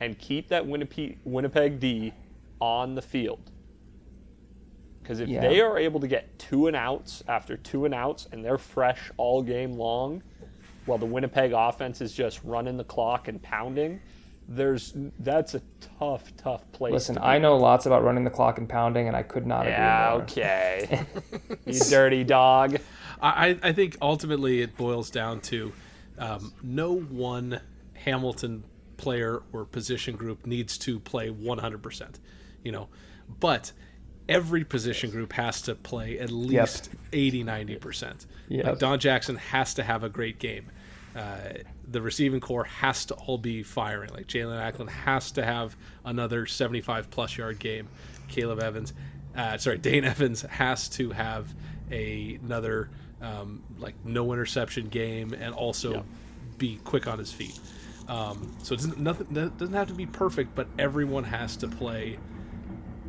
and keep that Winnipeg Winnipeg D on the field. Because if Yeah. they are able to get two and outs after two and outs, and they're fresh all game long, while the Winnipeg offense is just running the clock and pounding, there's that's a tough, tough place. Listen, to. I know lots about running the clock and pounding, and I could not Yeah, agree more. okay. you dirty dog. I, I I think ultimately it boils down to um, no one Hamilton player or position group needs to play 100%, you know, but every position group has to play at least 80, 90%. Yep. Like Don Jackson has to have a great game. Uh, the receiving corps has to all be firing. Like Jaelon Acklin has to have another 75 plus yard game. Caleb Evans, uh, sorry, Dane Evans has to have a, another um, like no interception game and also Yep. be quick on his feet. Um, so it's nothing. It doesn't have to be perfect, but everyone has to play.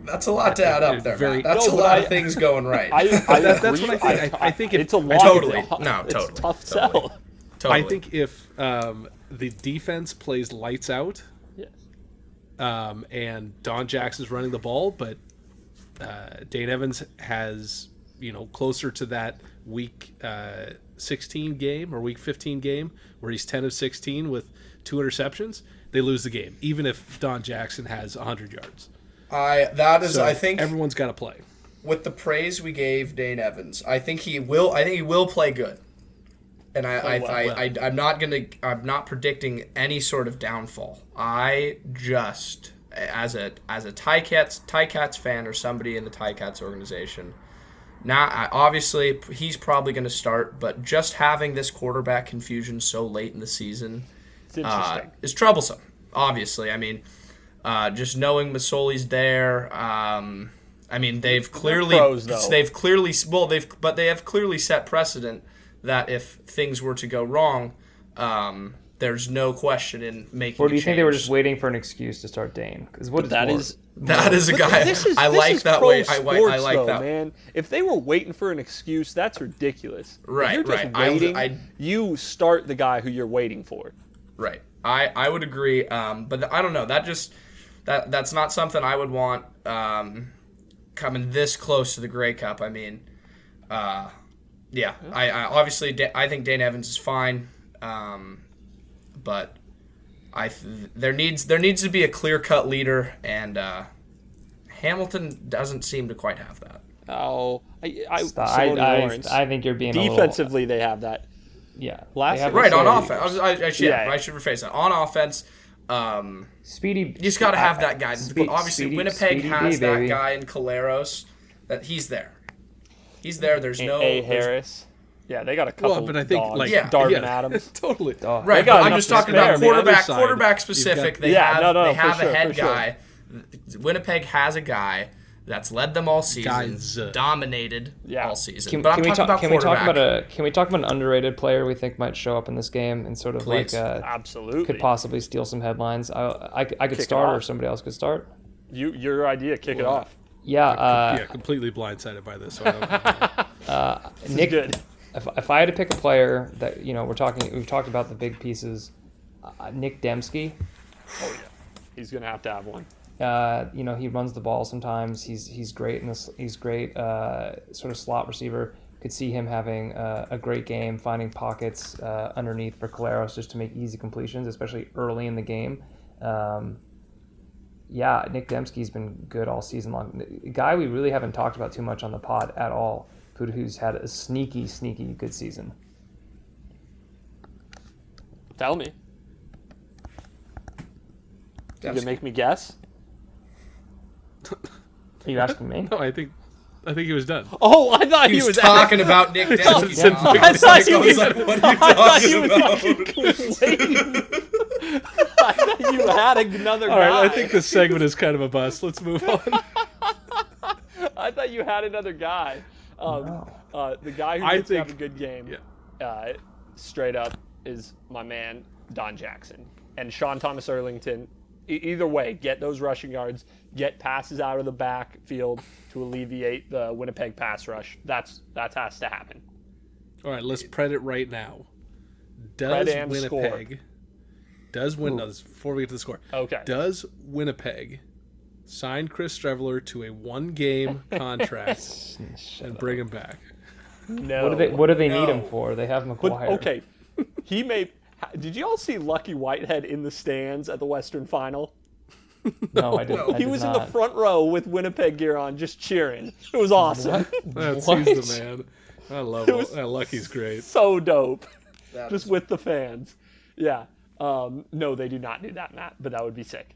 That's a lot to add up there. Very- Matt. That's No, a lot I- of things going right. I, I That- that's agree. what I think. I- I think if- it's a lot. totally- it's a- no, totally, a tough totally. sell. Totally. I think if um, the defense plays lights out Yes. um, and Don Jackson's running the ball, but uh, Dane Evans has you know closer to that week uh, 16 game or week 15 game where he's 10 of 16 with two interceptions. They lose the game, even if Don Jackson has 100 yards. I that is So I think everyone's got to play. with the praise we gave Dane Evans, I think he will. I think he will play good. And I, I, well. I, I, I'm not gonna. I'm not predicting any sort of downfall. I just, as a as a Ticats Ticats fan or somebody in the Ticats organization, now I, obviously he's probably going to start, but just having this quarterback confusion so late in the season uh, is troublesome. Obviously, I mean, uh, just knowing Masoli's there. Um, I mean, they've clearly pros, they've clearly well they've but they have clearly set precedent that if things were to go wrong, um, there's no question in making. Or do a you think they were just waiting for an excuse to start Dane? Because what is that more- is That is a But guy. This is, I this like is that pro way. I, I, I like though, that. man. If they were waiting for an excuse, that's ridiculous. If Right, you're just right. I Waiting, I- you start the guy who you're waiting for. Right. I I would agree. Um, but I don't know. That just that that's not something I would want. Um, coming this close to the Grey Cup. I mean, uh, yeah. I, I obviously Da- I think Dane Evans is fine. Um, but I th- there needs there needs to be a clear cut leader, and uh, Hamilton doesn't seem to quite have that. Oh, I, I, Stop. I, I, I think you're being a little- defensively they have that. yeah. Last- have Right on offense. I, I, I, should, Yeah. I should rephrase that. On offense. Um, Speedy. You just got to have that guy. Speed- Obviously, Speedy- Winnipeg Speedy has D, that baby. guy in Collaros. That he's there. He's there. There's no. A. Harris. Yeah, they got a couple. Well, but I think dogs. like Yeah. Darvin yeah, Adams. totally. Dog. Right, but I'm just talking about quarterback. Side, Quarterback specific. got- they Yeah, have no, no, they for have sure, a head for sure. guy. Winnipeg has a guy that's led them all season, Guys. dominated Yeah. all season. Can, but I'm we talking talk? about Can we talk about a? Can we talk about an underrated player we think might show up in this game and sort of Please. like uh, Absolutely. could possibly steal some headlines? I I, I could Kick start or somebody else could start. You, your idea. Kick it off. Yeah, uh, yeah, completely blindsided by this. So I don't, This Nick. good. If, if I had to pick a player that you know we're talking, we've talked about the big pieces. Uh, Nic Demski. Oh yeah. He's gonna have to have one. Uh, you know, he runs the ball sometimes. He's he's great in this. He's great, uh, sort of slot receiver. Could see him having uh, a great game, finding pockets uh, underneath for Collaros just to make easy completions, especially early in the game. Um, yeah, Nic Demski's been good all season long. A guy we really haven't talked about too much on the pod at all, who- who's had a sneaky, sneaky good season. Tell me. You Demski. can make me guess. Are you asking me? no, I think I think he was done. Oh, I thought He he was, was talking about Nic Demski. Yeah. Tom. I thought he was was- like, what are you I thought you talking about? I thought you had another All guy. right, I think this segment is kind of a bust. Let's move on. I thought you had another guy. Um, No. uh, the guy who I gets to have a good game, yeah. uh, straight up, is my man Don Jackson and Sean Thomas Erlington. Either way, get those rushing yards, get passes out of the backfield to alleviate the Winnipeg pass rush. That's that has to happen. All right, let's pred it right now. Does Pred and score. Winnipeg does win? No, this- before we get to the score, Okay. does Winnipeg sign Chris Streveler to a one-game contract and bring him back? No. What do they What do they need him for? They have But McGuire. okay, he may. Did you all see Lucky Whitehead in the stands at the Western Final? No, I didn't. No. I He did was in the front row with Winnipeg gear on, just cheering. It was awesome. That's What? he's the man. I love It it. was- That Lucky's great. so dope. That Just is- with the fans. Yeah. Um, no, they do not do that, Matt, but that would be sick.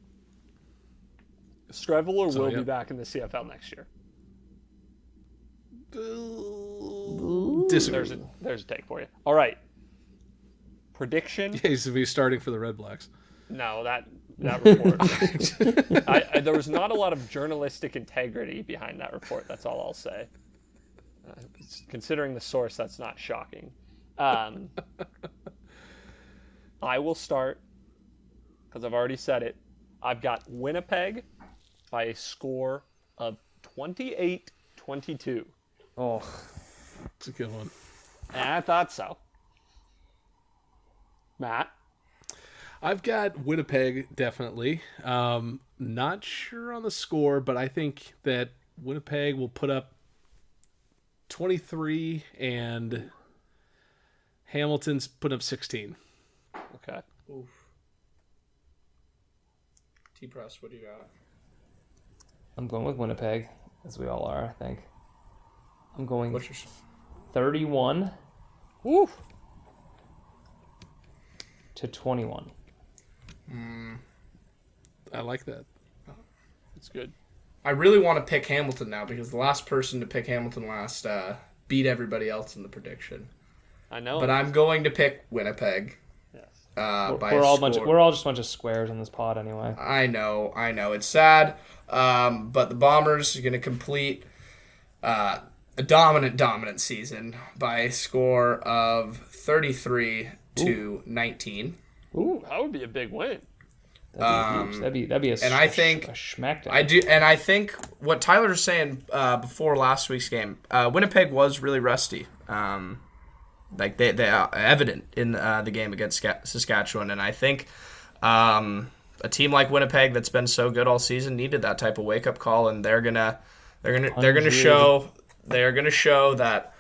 Streveler So, will be back in the CFL next year. Disagree. There's a there's a take for you. All right. Prediction? Yeah, he's to be starting for the Red Blacks. No, that that report. I, I, there was not a lot of journalistic integrity behind that report. That's all I'll say. Uh, considering the source, that's not shocking. Um, I will start because I've already said it. I've got Winnipeg by a score of 28-22. Oh, It's a good one. And I thought so. Matt, I've got Winnipeg definitely. Um, not sure on the score, but I think that Winnipeg will put up 23 and Hamilton's put up 16. okay. Oof. T press. What do you got? I'm going with Winnipeg, as we all are. I think. I'm going What's your 31 Woo. To 21. I like that. It's good. I really want to pick Hamilton now because the last person to pick Hamilton last uh, beat everybody else in the prediction. I know. But I'm going to pick Winnipeg. Yes. Uh, We're, we're all bunch. Of, we're all just a bunch of squares in this pod, anyway. I know, I know. It's sad, um, but the Bombers are going to complete uh, a dominant, dominant season by a score of 33 to 19. Ooh, that would be a big win. That'd be huge. That'd be that'd be a and s- I think- a smackdown. I do, and I think what Tyler was saying uh, before last week's game, uh, Winnipeg was really rusty. Um, like they they are evident in uh, the game against Saskatchewan, and I think um, a team like Winnipeg that's been so good all season needed that type of wake up call, and they're gonna they're gonna they're gonna show they are gonna show that w-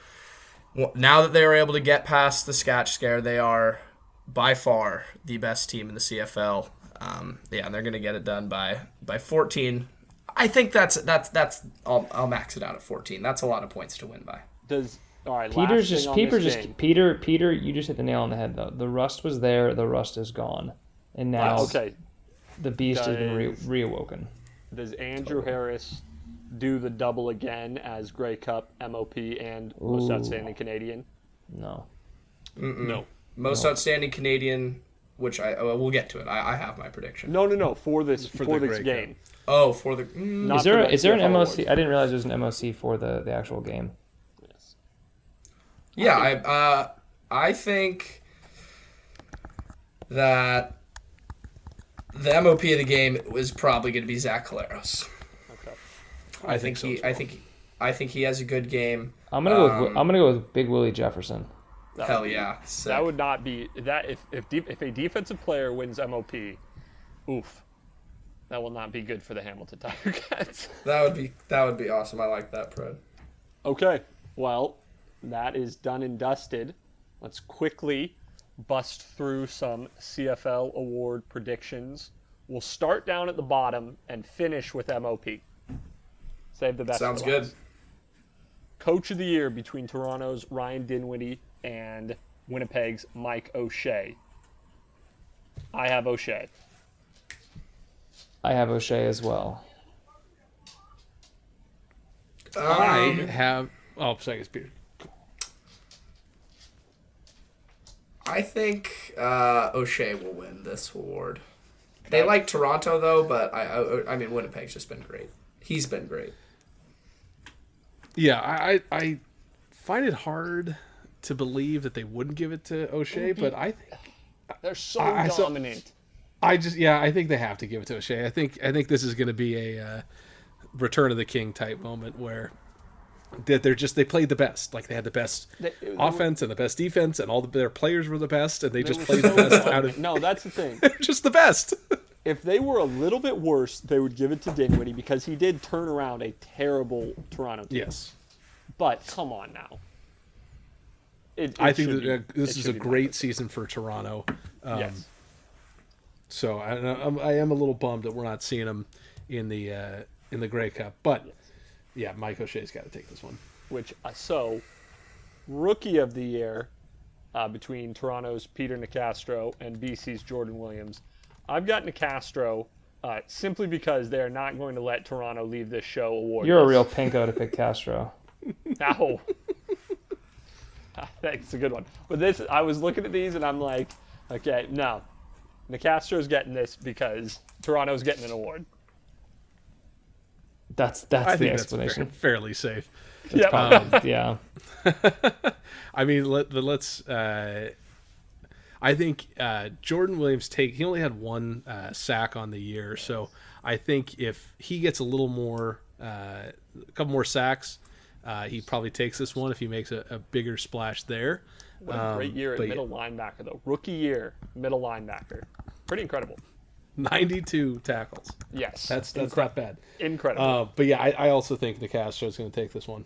now that they are able to get past the Scatch scare, they are by far the best team in the CFL. Um, yeah, and they're gonna get it done by by 14. I think that's that's that's I'll, I'll max it out at 14. That's a lot of points to win by. Does all right? Peter's just Peter just game. Peter Peter. You just hit the nail on the head though. The rust was there. The rust is gone, and now Okay. the beast has been re- reawoken. Does Andrew Harris do the double again as Grey Cup, MOP, and most outstanding Canadian? No. No. Most outstanding Canadian, which I oh, we'll get to it. I, I have my prediction. No, no, no. For this For for, the this Grey Cup. game. Oh, for the mm, Is there a, the is there an MOC? awards. I didn't realize there was an MOC for the the actual game. Yes. yeah, I uh, I think that the MOP of the game is probably going to be Zach Collaros. Okay. I, I think think so. he, as I think, I think he has a good game. I'm gonna go. With, Um, I'm gonna go with Big Willie Jefferson. That Hell would yeah, sick. That would not be that if if de- if a defensive player wins MOP, oof, that will not be good for the Hamilton Tiger Cats. that would be that would be awesome. I like that, Fred. Okay, well, that is done and dusted. Let's quickly bust through some CFL award predictions. We'll start down at the bottom and finish with MOP. Save the best. Sounds for good. Coach of the year between Toronto's Ryan Dinwiddie and Winnipeg's Mike O'Shea. I have O'Shea. I have O'Shea as well. I Um, have. Oh, sorry, it's Peter. I think uh, O'Shea will win this award. They like Toronto though, but I, I I mean Winnipeg's just been great. He's been great. Yeah, I, I I find it hard to believe that they wouldn't give it to O'Shea, but I think They're so I- I dominant. I just yeah, I think they have to give it to O'Shea. I think I think this is going to be a uh, Return of the King type moment where that they're just they played the best, like they had the best They- they were- offense and the best defense, and all the, their players were the best, and they, They just played so the best out of No, that's the thing. just the best. if they were a little bit worse, they would give it to Dinwiddie because he did turn around a terrible Toronto team. yes, But come on now. It, it I think that be- uh, this is a great better. season for Toronto. Um, yes. So I, I'm, I am a little bummed that we're not seeing him in the uh, in the Grey Cup, but yeah, Mike O'Shea's got to take this one. Which uh, so rookie of the year uh, between Toronto's Peter Nicastro and BC's Jordan Williams. I've got Nicastro uh, simply because they are not going to let Toronto leave this show award. You're a real pinko to pick Castro. Ow. That's a good one. But this, I was looking at these and I'm like, okay, no. Nicastro's getting this because Toronto's getting an award. That's that's I the think that's explanation. fair- fairly safe. Yeah. Um, yeah. I mean, let, let's Uh, I think uh, Jordan Williams take. He only had one uh, sack on the year, so I think if he gets a little more, uh, a couple more sacks, uh, he probably takes this one if he makes a, a bigger splash there. What a great Um, year at but yeah. middle linebacker, though. Rookie year, middle linebacker. Pretty incredible. Ninety-two tackles. Yes. That's that's Incre- not bad. incredible. Uh, but yeah, I, I also think Nicastro is going to take this one.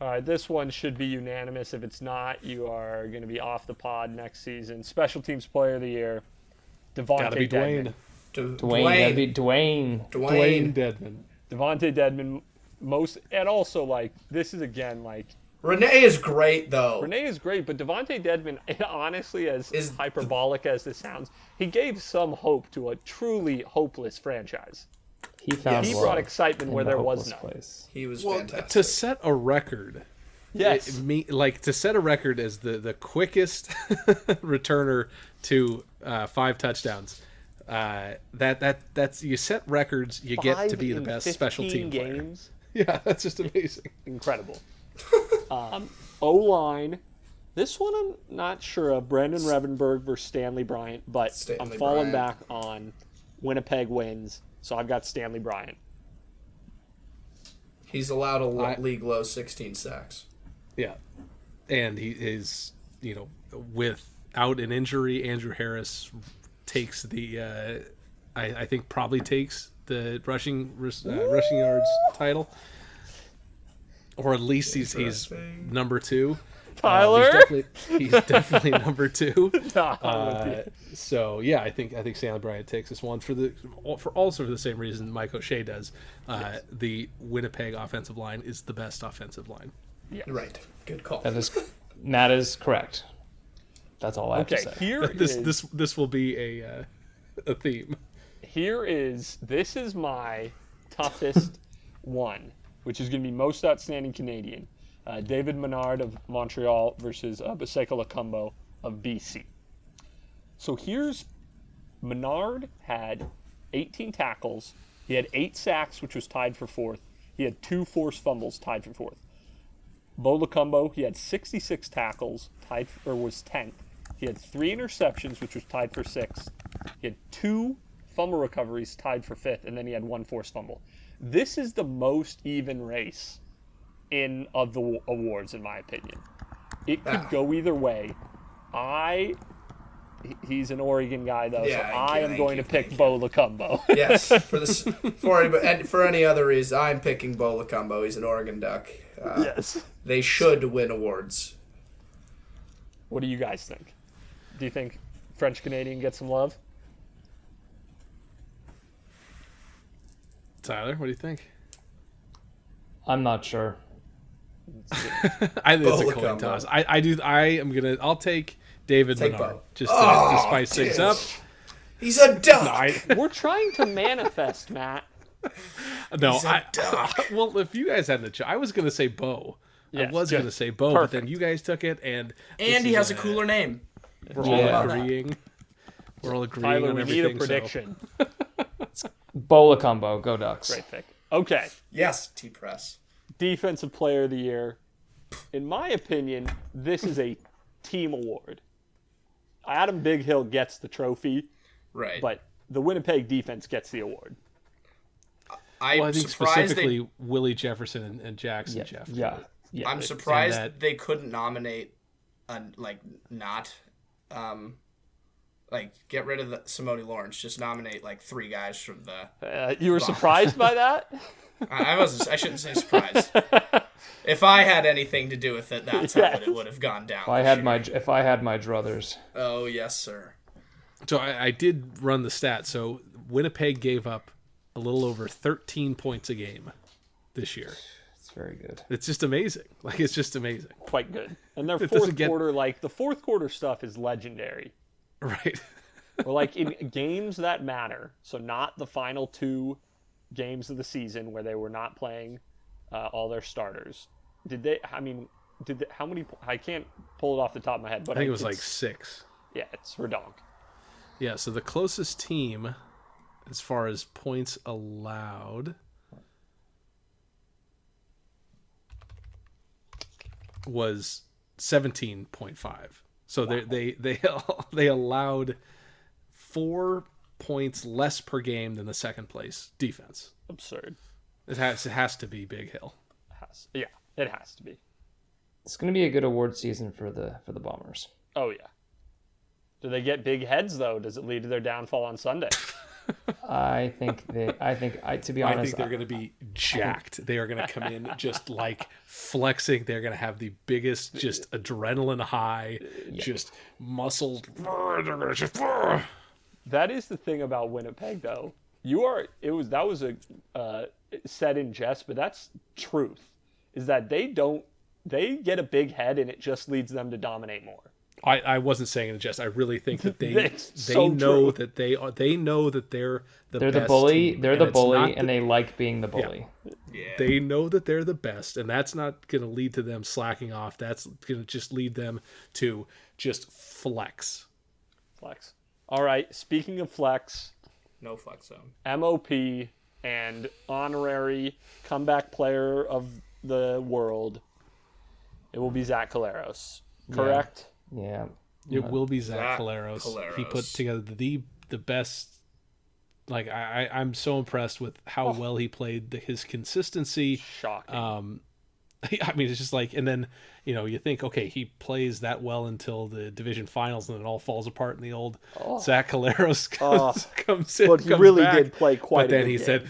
All right, this one should be unanimous. If it's not, you are going to be off the pod next season. Special teams player of the year, DeVonte Got to be Dedman. Dwayne. Du- Dwayne, that'd be Dwayne. Dwayne Dwayne. Dedman. DeVonte Dedman, most, and also like this is again like Renee is great though. Renee is great, but DeVonte Dedman, honestly, as Is- hyperbolic as this sounds, he gave some hope to a truly hopeless franchise. He found He brought excitement where the there was hopeless none. place. He was Well, fantastic. to set a record, Yes, it- me like to set a record as the the quickest returner to uh, five touchdowns. Uh, that that that's you set records. You get to be the best special 15 team player. games. Yeah, that's just amazing. Incredible. um, O line. This one I'm not sure of. Brandon Revenberg versus Stanley Bryant, but I'm falling Bryant. back on Winnipeg wins, so I've got Stanley Bryant. He's allowed a lo- I- league low 16 sacks. Yeah, and he is you know without an injury, Andrew Harris takes the uh, I, I think probably takes the rushing uh, rushing yards title, or at least he's he's number two. Tyler? Um, he's definitely, he's definitely number two. Nah, Uh, so yeah, I think I think Stanley Bryant takes this one for the for also for the same reason Mike O'Shea does. Uh, The Winnipeg offensive line is the best offensive line. Yeah. Right. Good call. That is that is correct. That's all I have okay, to say. here This is- this this will be a uh, a theme. here is this is my toughest one, which is going to be most outstanding Canadian. Uh, David Menard of Montreal versus uh, Boseko Lokombo of BC. So here's Menard had 18 tackles. He had eight sacks, which was tied for fourth. He had two forced fumbles, tied for fourth. Bo Lokombo, he had 66 tackles, tied or was 10th. He had three interceptions, which was tied for sixth. He had two fumble recoveries, tied for fifth, and then he had one forced fumble. This is the most even race in of the awards, in my opinion. It could Ah. go either way. I he's an Oregon guy though, Yeah, so thank I am thank going you, to pick thank Bo Lokombo. yes, for this for any, and for any other reason, I'm picking Bo Lokombo. He's an Oregon Duck. Uh, yes. They should win awards. What do you guys think? Do you think French Canadian gets some love? Tyler, what do you think? I'm not sure. I think it's a coin Lokombo. toss. I, I do. I am gonna. I'll take David Take Menard Bo. just to, Oh, to spice things up. He's a duck. I, We're trying to manifest, Matt. no, He's a I, duck. well, if you guys hadn't, cho- I was gonna say Bo. I was good. gonna say Bo, but then you guys took it, and this and he has a cooler name. We're all Yeah. agreeing. We're all agreeing Tyler, on we everything. need a so- prediction. Bo Lokombo, go Ducks. Great pick. Okay. Yes, T Press. Defensive Player of the Year. In my opinion, this is a team award. Adam Bighill gets the trophy, Right. but the Winnipeg defense gets the award. I'm Well, I think surprised specifically they. Willie Jefferson and, and Jackson Yeah, Jeff. yeah, yeah. I'm surprised that- they couldn't nominate, a, like not, um, like get rid of the Simone Lawrence. Just nominate like three guys from the. Uh, you were surprised by that? I, I wasn't. I shouldn't say surprised. if I had anything to do with it, that's how it would have gone down. If I had year. my if I had my druthers, Oh yes, sir. So I, I did run the stats. So Winnipeg gave up a little over 13 points a game this year. it's very good. It's just amazing. Like it's just amazing, Quite good. And their doesn't fourth get- quarter, like the fourth quarter stuff is legendary. right? or like in games that matter. So not the final two games of the season where they were not playing uh, all their starters. Did they? I mean, did they, how many? I can't pull it off the top of my head, but I think it was like six. yeah, it's redonk. Yeah. So the closest team, as far as points allowed, was 17.5. So they they they they allowed four points less per game than the second place defense. Absurd. It has it has to be Bighill. Has yeah, it has to be. It's going to be a good award season for the for the Bombers. Oh yeah. Do they get big heads though? Does it lead to their downfall on Sunday? I think they. I think I to be honest, I think they're going to be jacked. They are going to come in just like flexing. They're going to have the biggest just adrenaline high, just muscle. They're going to just. That is the thing about Winnipeg, though. You are. It was that was a uh, said in jest, but that's truth. Is that they don't. They get a big head, and it just leads them to dominate more. I, I wasn't saying it in jest. I really think that they they so know true. that they are they know that they're the they're the bully. team, They're the bully, not and that- they like being the bully. Yeah. they know that they're the best, and that's not going to lead to them slacking off. That's going to just lead them to just flex. Flex. All right. Speaking of flex, no flex zone. MOP and honorary comeback player of the world. It will be Zach Collaros. Correct. Yeah. It will be Zach, Zach Collaros. He put together the the best. Like I, I I'm so impressed with how well he played. The, his consistency. Shocking. Um, I mean, it's just like, and then you know, you think, okay, he plays that well until the division finals, and then it all falls apart, and the old Zach Collaros comes, comes in. but he comes really back. did play quite But a then good he game. said,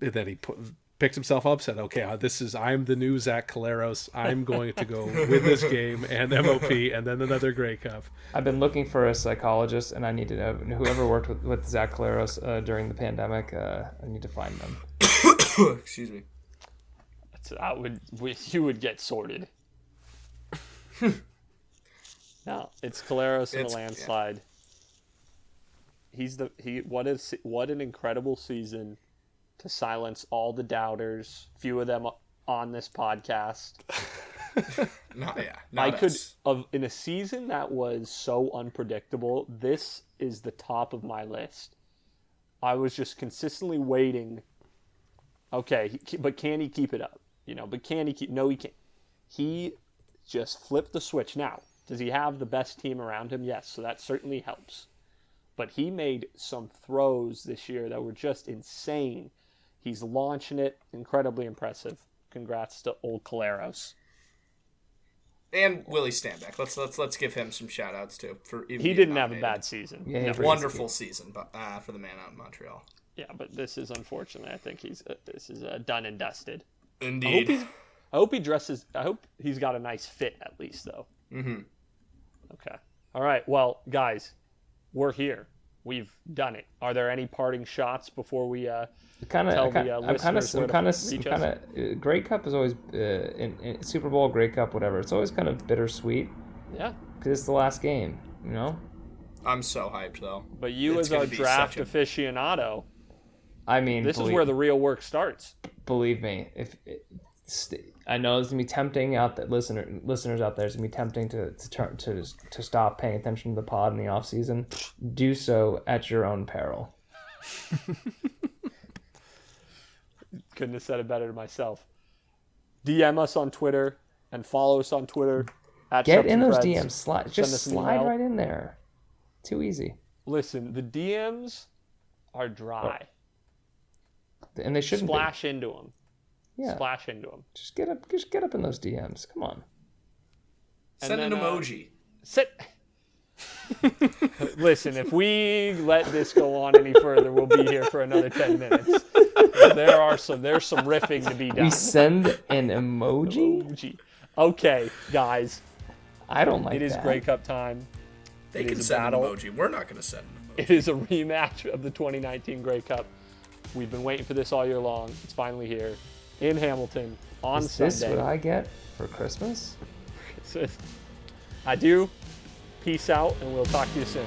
and then he put, picked himself up, said, okay, uh, this is I'm the new Zach Collaros. I'm going to go win this game and MOP, and then another Grey Cup. I've been looking for a psychologist, and I need to know whoever worked with, with Zach Collaros uh, during the pandemic. Uh, I need to find them. Excuse me. That's- I would. we- You would get sorted. no, it's Collaros in a It's- yeah. landslide. He's the he. What is what an incredible season to silence all the doubters. Few of them on this podcast. Not yeah. I Not could of in a season that was so unpredictable. This is the top of my list. I was just consistently waiting. Okay, he, but can he keep it up? You know, but can he keep? No, he can't. He just flipped the switch. Now, does he have the best team around him? Yes, so that certainly helps. But he made some throws this year that were just insane. He's launching it, incredibly impressive. Congrats to old Collaros. And Willie Stanback. Let's let's let's give him some shout outs too for He didn't have a bad season. Yeah, he Never. did. wonderful season, but uh, for the man out in Montreal. Yeah, but this is unfortunate. I think he's uh, this is uh, done and dusted. I hope, Indeed. I hope he dresses. I hope he's got a nice fit at least, though. Mm-hmm. Okay. All right. Well, guys, we're here. We've done it. Are there any parting shots before we? Uh, kind of, Tell I'm kind the, uh, I'm kind listeners where of, to kind of, reach kind of. Uh, Grey Cup is always uh, in, in Super Bowl, Grey Cup, whatever. It's always kind of bittersweet yeah. because it's the last game. You know, I'm so hyped though. But you, It's as our gonna draft a- aficionado, I mean, this is where the real work starts. believe me, if it, st- I know it's gonna be tempting out that listener listeners out there, it's gonna be tempting to to turn to to stop paying attention to the pod in the off season. Do so at your own peril. Couldn't have said it better to myself. DM us on Twitter and follow us on Twitter. At Get in those. DMs. Slide, just slide email. right in there. Too easy, Listen, the DMs are dry. Oh. and they shouldn't be. Splash into them. Yeah, Splash into them. just get up, just get up in those DMs. Come on. And Send an then, uh, emoji. Sit. Listen, if we let this go on any further, we'll be here for another ten minutes. There are some. There's some riffing to be done. We send an emoji. Gee. Okay, guys, I don't like it is that. Grey Cup time. They it can is a send battle. an emoji. We're not gonna send an emoji. It is a rematch of the 2019 Grey Cup. We've been waiting for this all year long. It's finally here in Hamilton on Is this what I get for Christmas? I do. Peace out, and we'll talk to you soon.